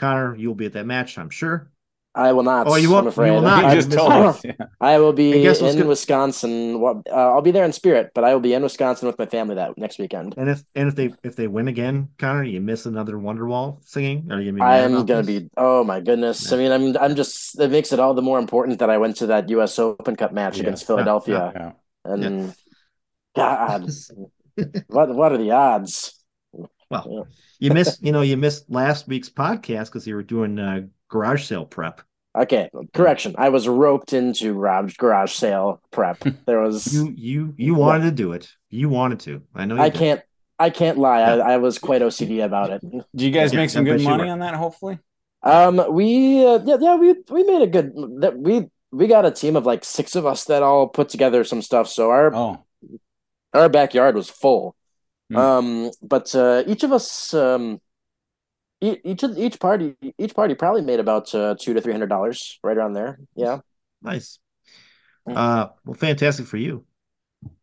Connor, you'll be at that match, I'm sure. I will not. Oh, you I'm won't- you will not. I just told out. us. Yeah. I will be guess what's in gonna- Wisconsin. What uh, I'll be there in spirit, but I will be in Wisconsin with my family that next weekend. And if and if they if they win again, Connor, you miss another Wonderwall singing. Are you gonna be? I'm gonna this? be. Oh my goodness! I mean, I'm. I'm just. It makes it all the more important that I went to that U.S. Open Cup match Yeah. against Philadelphia, Yeah. and God, what what are the odds? Well, you missed. You know, you missed last week's podcast because you were doing uh, garage sale prep. Okay, correction. I was roped into garage garage sale prep. There was. You you you wanted to do it. You wanted to. I know. You I did. can't. I can't lie. I, I was quite OCD about it. Do you guys Yeah, make some I good money on that? Hopefully. Um, we uh, yeah yeah we we made a good that we we got a team of like six of us that all put together some stuff. So our Oh, our backyard was full. Hmm. Um, but uh, each of us um, each of each party each party probably made about uh, two to three hundred dollars right around there. Yeah. Nice. Uh, well, fantastic for you.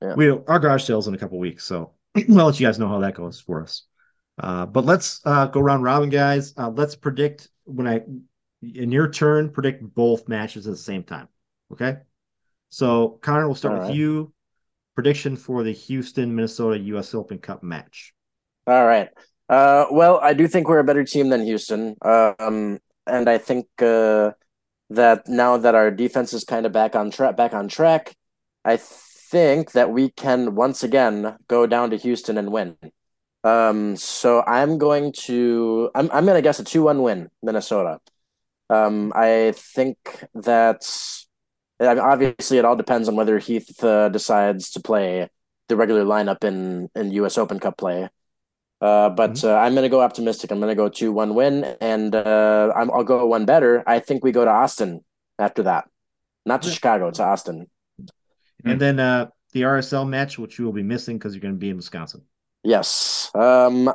Yeah. We our garage sales in a couple weeks, so I'll let you guys know how that goes for us. Uh, but let's uh, go round robin, guys. Uh, let's predict when I in your turn predict both matches at the same time. Okay. So Connor, we'll start All with right. you. Prediction for the Houston Minnesota U.S. Open Cup match. All right. Uh, well, I do think we're a better team than Houston. Um, and I think uh, that now that our defense is kind of back on track, back on track, I think that we can once again go down to Houston and win. Um, so I'm going to I'm I'm gonna guess a two one win Minnesota. Um, I think that I mean, obviously it all depends on whether Heath uh, decides to play the regular lineup in in U.S. Open Cup play. Uh, but mm-hmm. uh, I'm going to go optimistic. I'm going to go two one win, and uh, i will go one better. I think we go to Austin after that, not to Chicago, to Austin. And then uh, the RSL match, which you will be missing because you're going to be in Wisconsin. Yes. Um,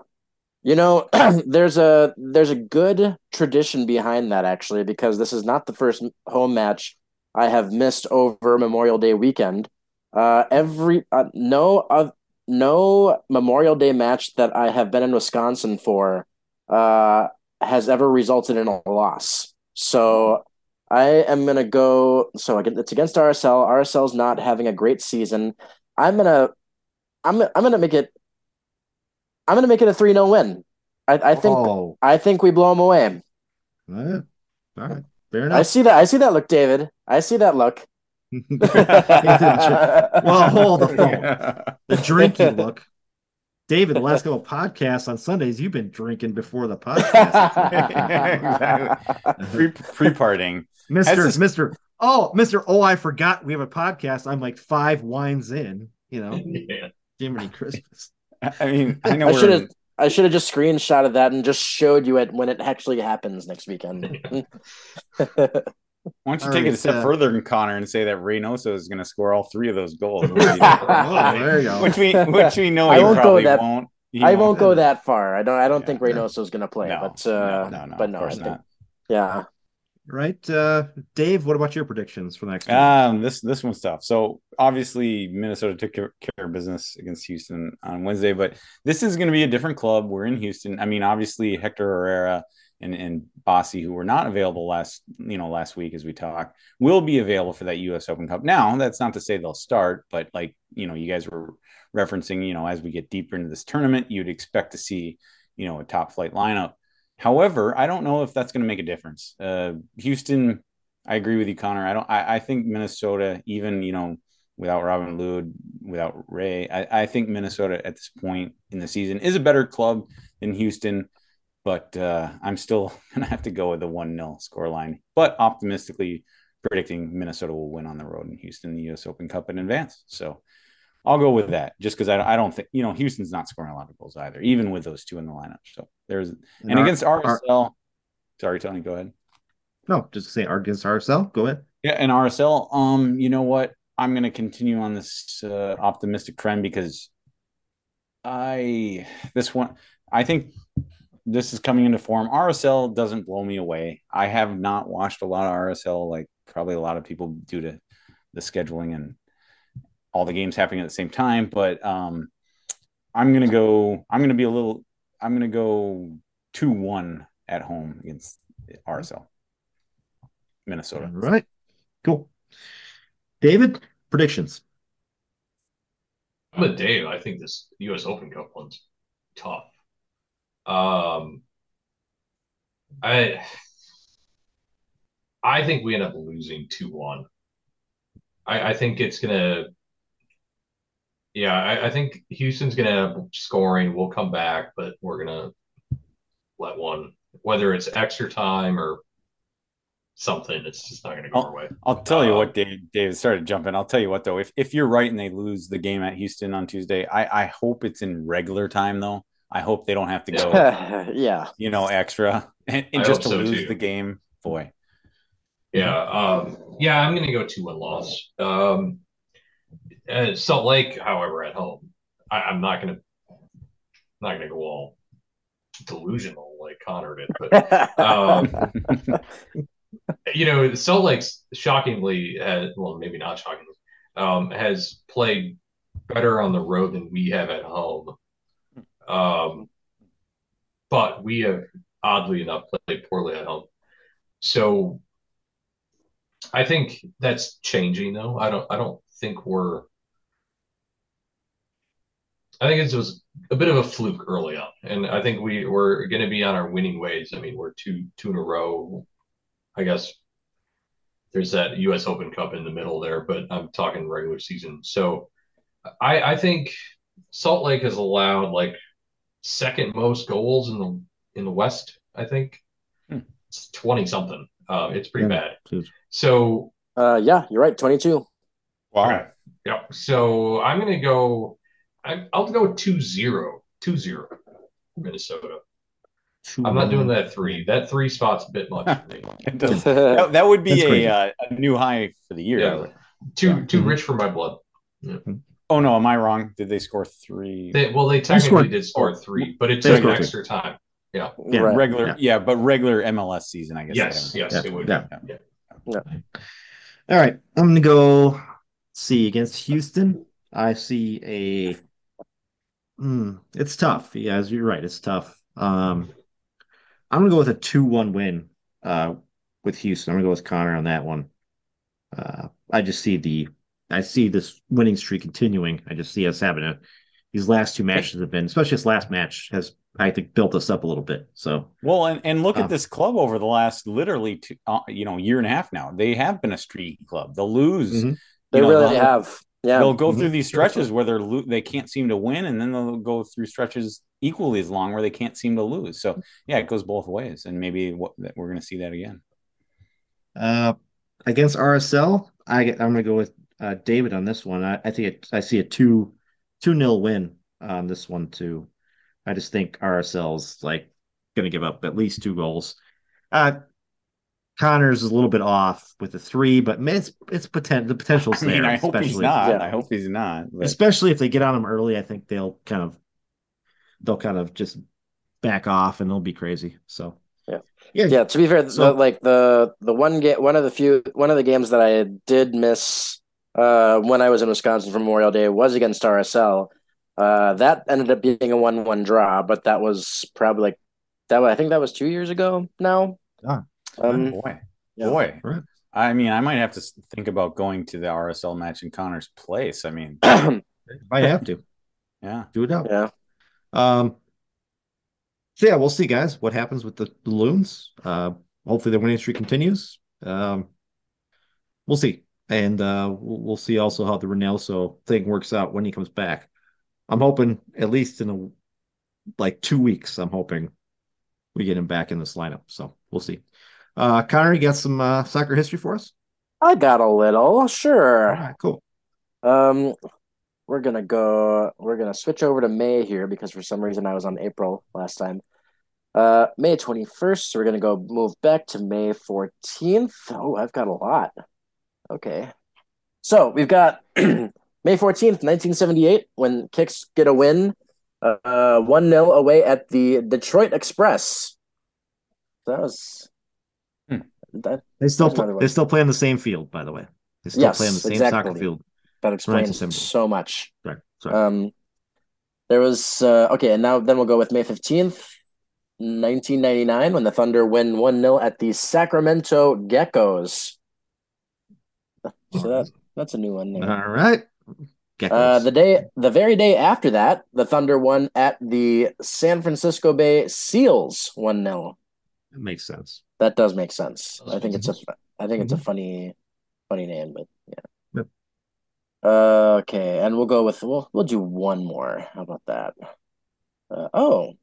you know, there's a there's a good tradition behind that actually, because this is not the first home match I have missed over Memorial Day weekend. Uh, every uh, no uh, no Memorial Day match that I have been in Wisconsin for uh, has ever resulted in a loss. So I am gonna go. So again, it's against RSL. RSL's not having a great season. I'm gonna, I'm, I'm gonna make it. I'm gonna make it a three 0 win. I, I think. Oh. I think we blow them away. All right. Fair enough. I see that. I see that look, David. I see that look. well, hold the phone. The drinky look. David, the last couple podcasts on Sundays, you've been drinking before the podcast. exactly. Pre parting. Mister, this... Mister, oh, Mister, oh, I forgot we have a podcast. I'm like five wines in, you know. Yeah. Jiminy Christmas. I mean, I know I should have I should have just screenshotted that and just showed you it when it actually happens next weekend. Why don't you all take right, it a step uh, further than Connor and say that Reynoso is going to score all three of those goals? oh, there you go. Which we, which we know I he won't probably that, won't. He I won't go that far. I don't. I don't yeah, think Reynoso is going to play. No, but uh, no, no, no, but no, I think, yeah. Right, uh, Dave. What about your predictions for the next? Week? Um, this this one's tough. So obviously Minnesota took care, care of business against Houston on Wednesday, but this is going to be a different club. We're in Houston. I mean, obviously Hector Herrera and, and Bassi, who were not available last, you know, last week as we talk, will be available for that US Open Cup. Now, that's not to say they'll start, but like, you know, you guys were referencing, you know, as we get deeper into this tournament, you'd expect to see, you know, a top flight lineup. However, I don't know if that's going to make a difference. Uh, Houston, I agree with you, Connor. I don't. I, I, think Minnesota, even you know, without Robin Lod, without Rey, I, I, think Minnesota at this point in the season is a better club than Houston but uh, I'm still gonna have to go with the one 0 scoreline. But optimistically predicting Minnesota will win on the road in Houston, the U.S. Open Cup in advance. So I'll go with that, just because I, I, don't think you know Houston's not scoring a lot of goals either, even with those two in the lineup. So there's and, and our, against RSL. Our, sorry, Tony, go ahead. No, just say against RSL. Go ahead. Yeah, and RSL. Um, you know what? I'm going to continue on this uh, optimistic trend because I this one I think this is coming into form. RSL doesn't blow me away. I have not watched a lot of RSL, like probably a lot of people due to the scheduling and all the games happening at the same time. But um, I'm gonna go. I'm gonna be a little. I'm gonna go two one at home against RSL, Minnesota. All right, cool. David, predictions. I'm a Dave. I think this U.S. Open Cup one's tough. Um, I I think we end up losing two one. I, I think it's gonna. Yeah, I, I think Houston's gonna have scoring. We'll come back, but we're gonna let one, whether it's extra time or something. It's just not going to go I'll, our way. I'll tell you what, uh, Dave. David started jumping. I'll tell you what, though. If if you're right and they lose the game at Houston on Tuesday, I I hope it's in regular time though. I hope they don't have to go, yeah, you know, extra and, and just to so lose too. the game. Boy, yeah, um, yeah, I'm going to go two one loss. Um, uh, Salt Lake, however, at home, I, am not going to not to go all delusional like Connor did, but um, you know, Salt Lake's shockingly, has, well, maybe not shockingly, um, has played better on the road than we have at home. Um, but we have oddly enough played poorly at home. So I think that's changing though. I don't I don't think we're I think it was a bit of a fluke early on. And I think we we're gonna be on our winning ways. I mean, we're two two in a row. I guess there's that US Open Cup in the middle there, but I'm talking regular season. So I I think Salt Lake has allowed like second most goals in the in the West. I think hmm. it's twenty something. Uh, it's pretty Yeah. bad. So Uh, yeah, you're right. 22. Wow. Okay. Yep. So I'm going to go, I, I'll go 2 0. 2 0 Minnesota. I'm not doing that three. That three spot's a bit much for me. That, that would be a, uh, a new high for the year. Yeah. Too too Mhm. rich for my blood. Oh no, am I wrong? Did they score three? They, well, they technically scored- did score three, but it took scored three. extra time. Yeah. Right. regular, Yeah. yeah. but regular MLS season, I guess. Yes, yes, Yeah. it would. Yeah. Yeah. All right, I'm gonna go. See against Houston. I see a. Hmm, it's tough. Yeah, as you're right, it's tough. Um, I'm gonna go with a two-one win. Uh, with Houston, I'm gonna go with Connor on that one. Uh, I just see the, I see this winning streak continuing. I just see us having a. These last two matches have been, especially this last match, has I think built us up a little bit. So Well, and, and look at this club over the last literally two, uh, you know year and a half now. They have been a streaky club. They'll lose. Mhm. They you know, really have. Yeah. They'll go through these stretches where they're lo- they can't seem to win, and then they'll go through stretches equally as long where they can't seem to lose. So yeah, it goes both ways, and maybe what, that we're going to see that again. Uh, against RSL, I I'm gonna go with uh, David on this one. I, I think it, I see a two two nil win on this one too. I just think RSL's like gonna give up at least two goals. Uh, Connors is a little bit off with the three, but it's it's potent the potential's I mean, there, I hope he's not. Yeah. I hope he's not. But especially if they get on him early. I think they'll kind of they'll kind of just back off and they'll be crazy. So Yeah. yeah, yeah to be fair So- the, like the the one game one of the few one of the games that i did miss uh when i was in wisconsin for memorial day was against rsl uh that ended up being a 1-1 draw but that was probably like that i think that was two years ago now Ah. Um boy, yeah. boy. Right. I mean, I might have to think about going to the RSL match in Connor's place. I mean, I have to yeah. do it out. yeah Um, so yeah, we'll see, guys, what happens with the balloons. Uh, hopefully the winning streak continues. Um, we'll see, and uh, we'll, we'll see also how the Ronaldo thing works out when he comes back. I'm hoping at least in a like two weeks. I'm hoping we get him back in this lineup. So we'll see. Uh, Connor, you got some uh, soccer history for us? i got a little sure right, cool. Um, we're gonna go. We're gonna switch over to May here because for some reason I was on April last time. Uh, May twenty first. So we're gonna go move back to May fourteenth. Oh, I've got a lot. Okay, so we've got May fourteenth, nineteen seventy eight, when Kicks get a win, uh, one 0 away at the Detroit Express. That was. That. They still pl- they still play on the same field, by the way. They still Yes, play on the same soccer field. That explains 1970. so much. Sorry, sorry. Um, there was uh, okay, and now then we'll go with May fifteenth, nineteen ninety nine, when the Thunder win one 0 at the Sacramento Geckos. So that that's a new one. There. All right. Uh, the day, the very day after that, the Thunder won at the San Francisco Bay Seals one 0 That makes sense. That does make sense. I think it's a, sense. I think it's a funny, funny name, but yeah. Yep. Uh, okay, and we'll go with we'll we'll do one more. How about that? Uh, oh,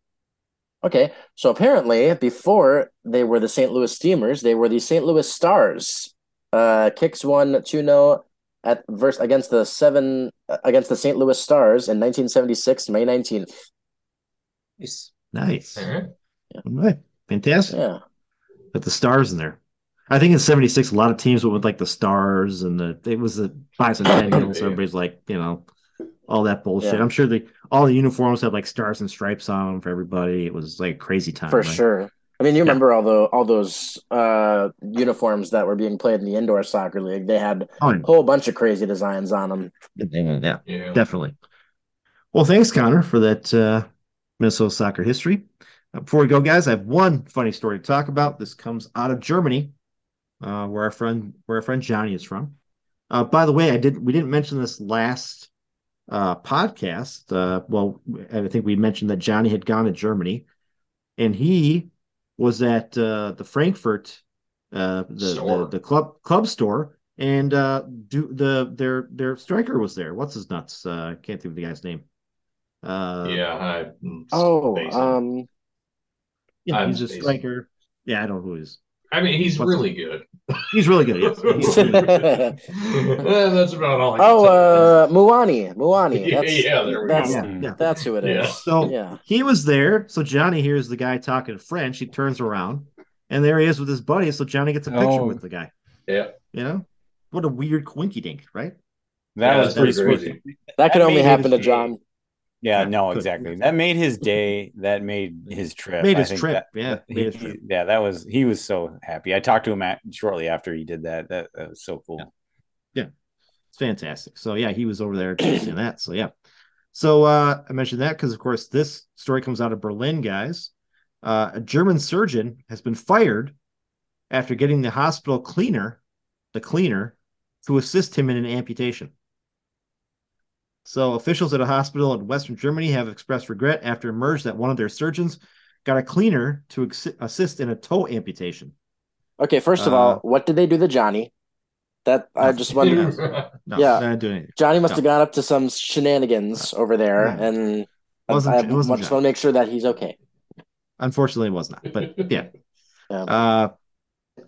okay. So apparently, before they were the St. Louis Steamers, they were the St. Louis Stars. Uh, Kicks won two 0 at verse against the seven against the St. Louis Stars in nineteen seventy six, May nineteenth. Nice. Nice. All right. All right. Fantastic. Yeah, Put the stars in there. I think in 76, a lot of teams went with like the stars and the, it was the bicentennial. so Yeah. everybody's like, you know, all that bullshit. Yeah. I'm sure the, all the uniforms had like stars and stripes on them for everybody. It was like a crazy time. for right? sure. I mean, you remember all the all those uh uniforms that were being played in the indoor soccer league? They had Oh, a whole bunch of crazy designs on them. yeah. yeah. Yeah. Definitely. Well, thanks, Connor, for that uh, Minnesota soccer history. Uh, before we go, guys, I have one funny story to talk about. This comes out of Germany, uh, where our friend where our friend Johnny is from. Uh, by the way, I did we didn't mention this last uh, podcast. Uh, well, I think we mentioned that Johnny had gone to Germany, and he was at uh, the Frankfurt, uh, the, Store. the the club club store, and uh, do the their their striker was there. What's his nuts? Uh, can't think of the guy's name. Uh, Yeah. I, mm, Oh, spacing. Yeah, I'm he's a spacing. striker. Yeah, I don't know who he is. I mean, he's really good. He's really good. Yes. He's really good. Eh, that's about all. I can oh, tell uh, Muani, Muani. Yeah, That's, yeah, there we that's, go. Yeah, yeah. That's who it is. Yeah. So Yeah. he was there. So Johnny hears the guy talking French. He turns around, and there he is with his buddy. So Johnny gets a picture Oh. with the guy. Yeah. You know, what a weird quinky dink, right? That Yeah, was pretty crazy. sweet. That could That only made happen to his- John. Yeah, Yeah, no, exactly. That made his day. That made his trip. Made his trip. that- yeah, he- his trip. yeah, that was he was so happy. I talked to him at, shortly after he did that. That, that was so cool. Yeah. It's fantastic. So yeah, he was over there chasing that. So yeah. So uh I mentioned that because of course this story comes out of Berlin, guys. Uh, a German surgeon has been fired after getting the hospital cleaner, the cleaner, to assist him in an amputation. So officials at a hospital in Western Germany have expressed regret after it emerged that one of their surgeons got a cleaner to ex- assist in a toe amputation. Okay, first of Uh, all, what did they do to Johnny? That I just wonder. No, Yeah. didn't do. Johnny must No. have gone up to some shenanigans over there, Yeah. and I- Wasn't- I, it wasn't just Johnny. want to make sure that he's okay. Unfortunately, it was not. But yeah. Yeah. Uh,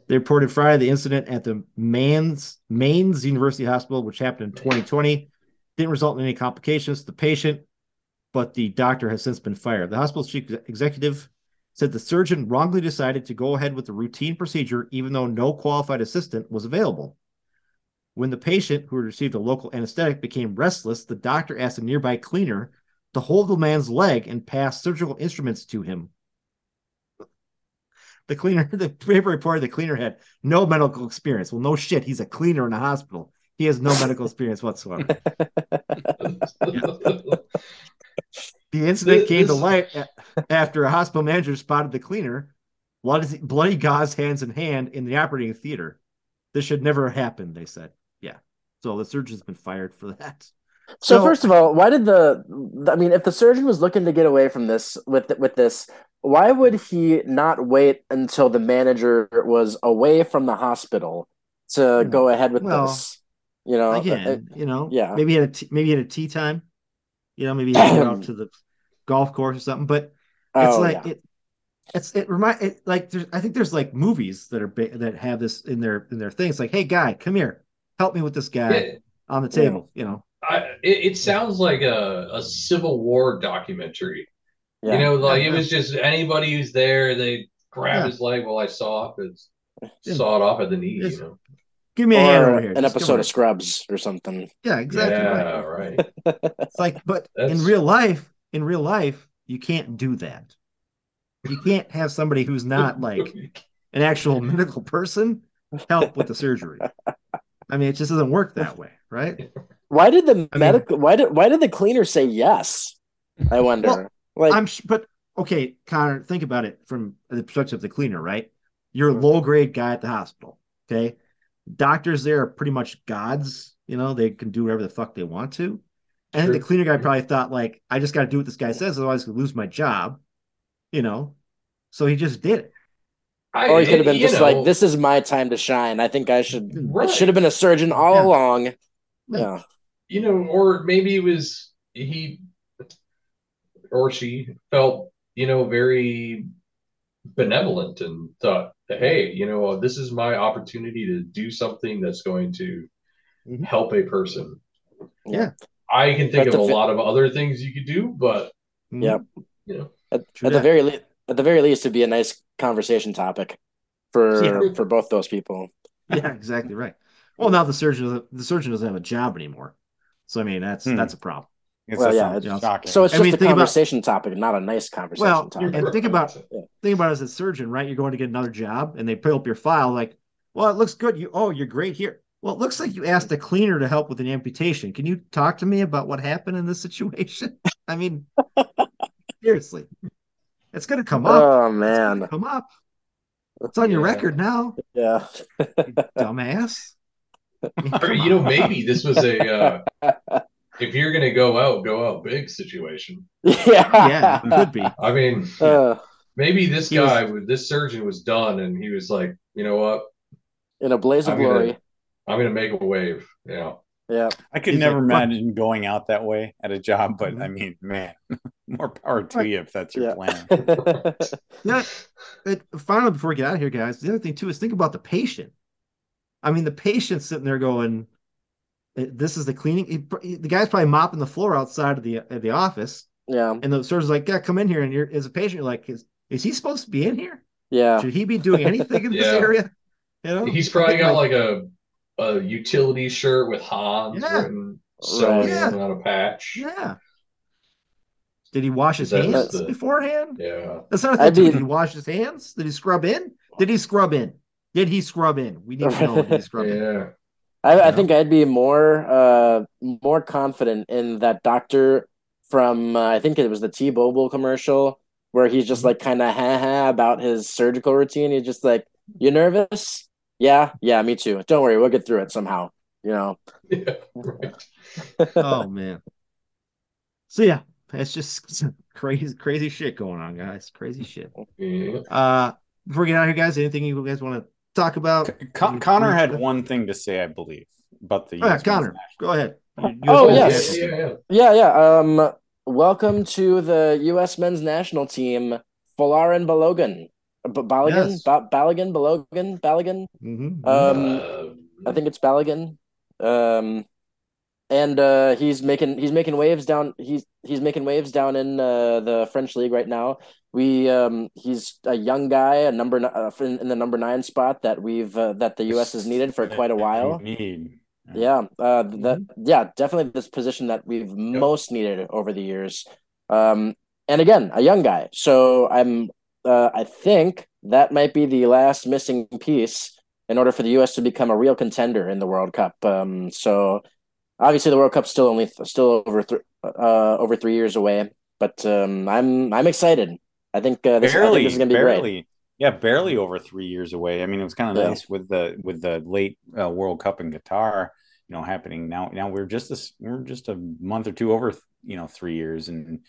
they reported Friday the incident at the Mainz Mainz University Hospital, which happened in 2020, didn't result in any complications to the patient, but the doctor has since been fired. The hospital's chief executive said the surgeon wrongly decided to go ahead with the routine procedure, even though no qualified assistant was available. When the patient, who had received a local anesthetic, became restless, the doctor asked a nearby cleaner to hold the man's leg and pass surgical instruments to him. The cleaner, the paper reported the cleaner had no medical experience. Well, no shit. He's a cleaner in a hospital. He has no medical experience whatsoever. The incident This- came to light after a hospital manager spotted the cleaner bloody, bloody gauze hands in hand in the operating theater. This should never happen, they said. Yeah. So the surgeon's been fired for that. So, So- first of all, why did the? I mean, if the surgeon was looking to get away from this with with this, why would he not wait until the manager was away from the hospital to go ahead with Well, this? You know, Again, uh, you know, yeah. maybe at a t- maybe at a tea time, you know, maybe he had to out to the golf course or something. But it's oh, like yeah. it it's it remind it like there's I think there's like movies that are ba- that have this in their in their thing. It's like, hey guy, come here, help me with this guy Yeah, on the table. You know, I, it, it sounds like a, a Civil War documentary. yeah. You know, like it was just anybody who's there, they grab Yeah. his leg while I saw off his Yeah. saw it off at the knee. Yes. You know, give me a hand over here. an Just episode of Scrubs or something. yeah, exactly. yeah, Right. right. It's like, but in real life, in real life, you can't do that. You can't have somebody who's not like an actual medical person help with the surgery. I mean, it just doesn't work that way, right? Why did the I mean- medical? why did why did the cleaner say yes? I wonder. Well, like, I'm, sh- but okay, Connor, think about it from the perspective of the cleaner, right? You're a mm-hmm. low grade guy at the hospital. Okay, doctors there are pretty much gods. You know, they can do whatever the fuck they want to. And Sure. the cleaner guy probably thought, like, I just got to do what this guy says, otherwise, I could lose my job. You know, so he just did it. I, or he could have been just know, like, "This is my time to shine." I think I should. Right. It should have been a surgeon all Yeah. along. Yeah. Yeah. you know, or maybe it was he or she felt, you know, very benevolent and thought, hey, you know, this is my opportunity to do something that's going to Mhm. help a person. Yeah. I can think But of a fi- lot of other things you could do, but yeah, you know, At, at the very least, at the very least, it'd be a nice conversation topic for Yeah. for both those people. Yeah, exactly right. Well, now the surgeon the surgeon doesn't have a job anymore, so I mean that's Hmm. that's a problem. It's Well, yeah, it's- shocking. So it's I just mean, a think about- conversation topic, not a nice conversation Well, topic. and think about Yeah. think about it as a surgeon, right? You're going to get another job, and they pull up your file, like, well, it looks good. You oh, you're great here. Well, it looks like you asked a cleaner to help with an amputation. Can you talk to me about what happened in this situation? I mean, seriously, it's going to come up. Oh man, gonna come up. It's on your record now, yeah, dumbass. I mean, you know, maybe this was a uh, if you're gonna go out, go out big situation. yeah, yeah, it could be. I mean, Uh, maybe this He was- guy, this surgeon, was done, and he was like, you know what, in a blaze of I'm gonna- glory. I'm gonna make a wave. Yeah, Yeah. I could He's never like, imagine going out that way at a job, but Mhm. I mean, man, more power to you if that's your Yeah. plan. Yeah. It, finally, before we get out of here, guys, the other thing too is think about the patient. I mean, the patient's sitting there going, "Eh, "This is the cleaning." he- the guy's probably mopping the floor outside of the of the office, yeah. and the surgeon's like, "Yeah, come in here." And you're as a patient, you're like, "Is is he supposed to be in here? Yeah. Should he be doing anything in this area?" You know, He's probably got like a a utility shirt with Hans Yeah. written sewing Right. Yeah. on a patch. yeah. Did he wash his That hands the- beforehand? Yeah. That's not a I'd thing. be- Did he wash his hands? Did he scrub in? Did he scrub in? Did he scrub in? We need to know. if he scrub in? Yeah. I, I think I'd be more uh more confident in that doctor from uh, I think it was the T-Mobile commercial where he's just Mhm. like kind of ha ha about his surgical routine. He's just like, "You nervous? Yeah, yeah, me too. Don't worry, we'll get through it somehow." You know. Yeah. Right. oh man. So yeah, it's just some crazy, crazy shit going on, guys. Crazy shit. Yeah. Uh, before we get out of here, guys, anything you guys want to talk about? Con- Connor had one thing to say, I believe, about the yeah, Connor, go ahead. You- Oh, yes. Yeah, yeah. Yeah, yeah. Um, welcome to the U.S. men's national team, Folarin Balogun. B- Balogan? Yes. Ba- Balogan? Balogan? Balogan? Mhm. Um, Uh, I think it's Balogan. Um, and uh, he's making he's making waves down he's he's making waves down in uh, the French league right now. We um he's a young guy, a number uh, in, in the number nine spot that we've uh, that the U.S. has needed for quite a while. Need. Yeah, uh, that yeah, definitely this position that we've most needed over the years. Um, and again, a young guy. So I'm, uh, I think that might be the last missing piece in order for the U.S. to become a real contender in the World Cup. Um, so obviously the World Cup's still only still over th- uh over three years away, but um, I'm I'm excited. I think uh, this, I think barely, this is gonna be barely. great. Yeah, barely over three years away. I mean, it was kind of Yeah. nice with the with the late uh, World Cup in Qatar, you know, happening now. Now we're just this, we're just a month or two over, you know, three years, and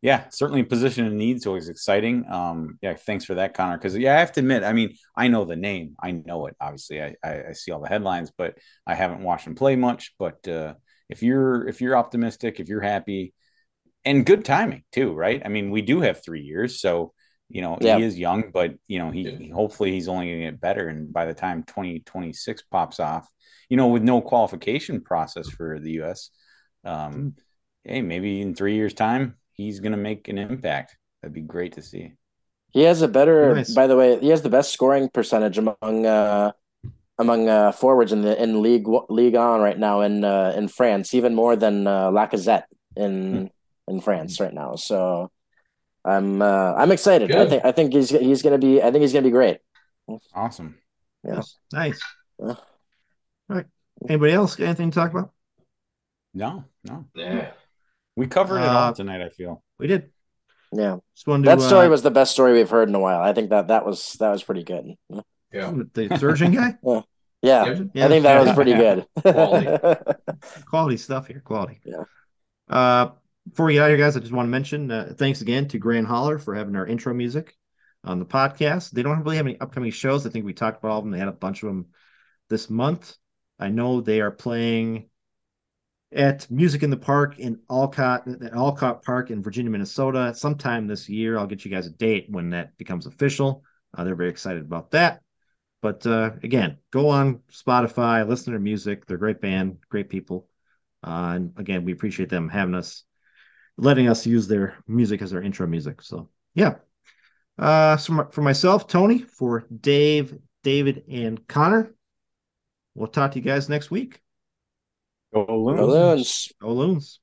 yeah, certainly position of need. So it's exciting. Um, yeah, thanks for that, Connor. Because yeah, I have to admit, I mean, I know the name, I know it. Obviously, I, I I see all the headlines, but I haven't watched him play much. But uh, if you're if you're optimistic, if you're happy, and good timing too, right? I mean, we do have three years, so you know Yeah. he is young, but you know he, Yeah. he- hopefully he's only going to get better, and by the time twenty twenty six pops off, you know, with no qualification process for the U.S., um, hey, maybe in three years' time he's going to make an impact. That'd be great to see. He has a better, Nice. by the way, he has the best scoring percentage among uh among uh forwards in the in league league on right now in uh in France, even more than uh, Lacazette in in France right now. So I'm uh I'm excited. I think I think he's he's gonna be I think he's gonna be great. Awesome. Yeah. Nice. Nice. Yeah. All right. Anybody else got anything to talk about? No, no, Yeah. we covered it Uh, all tonight. I feel. We did. Yeah, Just to, that story uh, was the best story we've heard in a while. I think that that was that was pretty good. Yeah. the surgeon guy. Yeah, Yeah. I think that was pretty good. Quality. quality stuff here. Quality. Yeah. Uh, before we get out here, guys, I just want to mention uh, thanks again to Grand Holler for having our intro music on the podcast. They don't really have any upcoming shows. I think we talked about all of them. They had a bunch of them this month. I know they are playing at Music in the Park in Olcott, at Olcott Park in Virginia, Minnesota, sometime this year. I'll get you guys a date when that becomes official. Uh, they're very excited about that. But uh, again, go on Spotify, listen to their music. They're a great band, great people. Uh, and again, we appreciate them having us, letting us use their music as our intro music. So, yeah. Uh, so my- for myself, Tony, for Dave, David, and Connor, we'll talk to you guys next week. Go Loons. Balloons. Go Loons.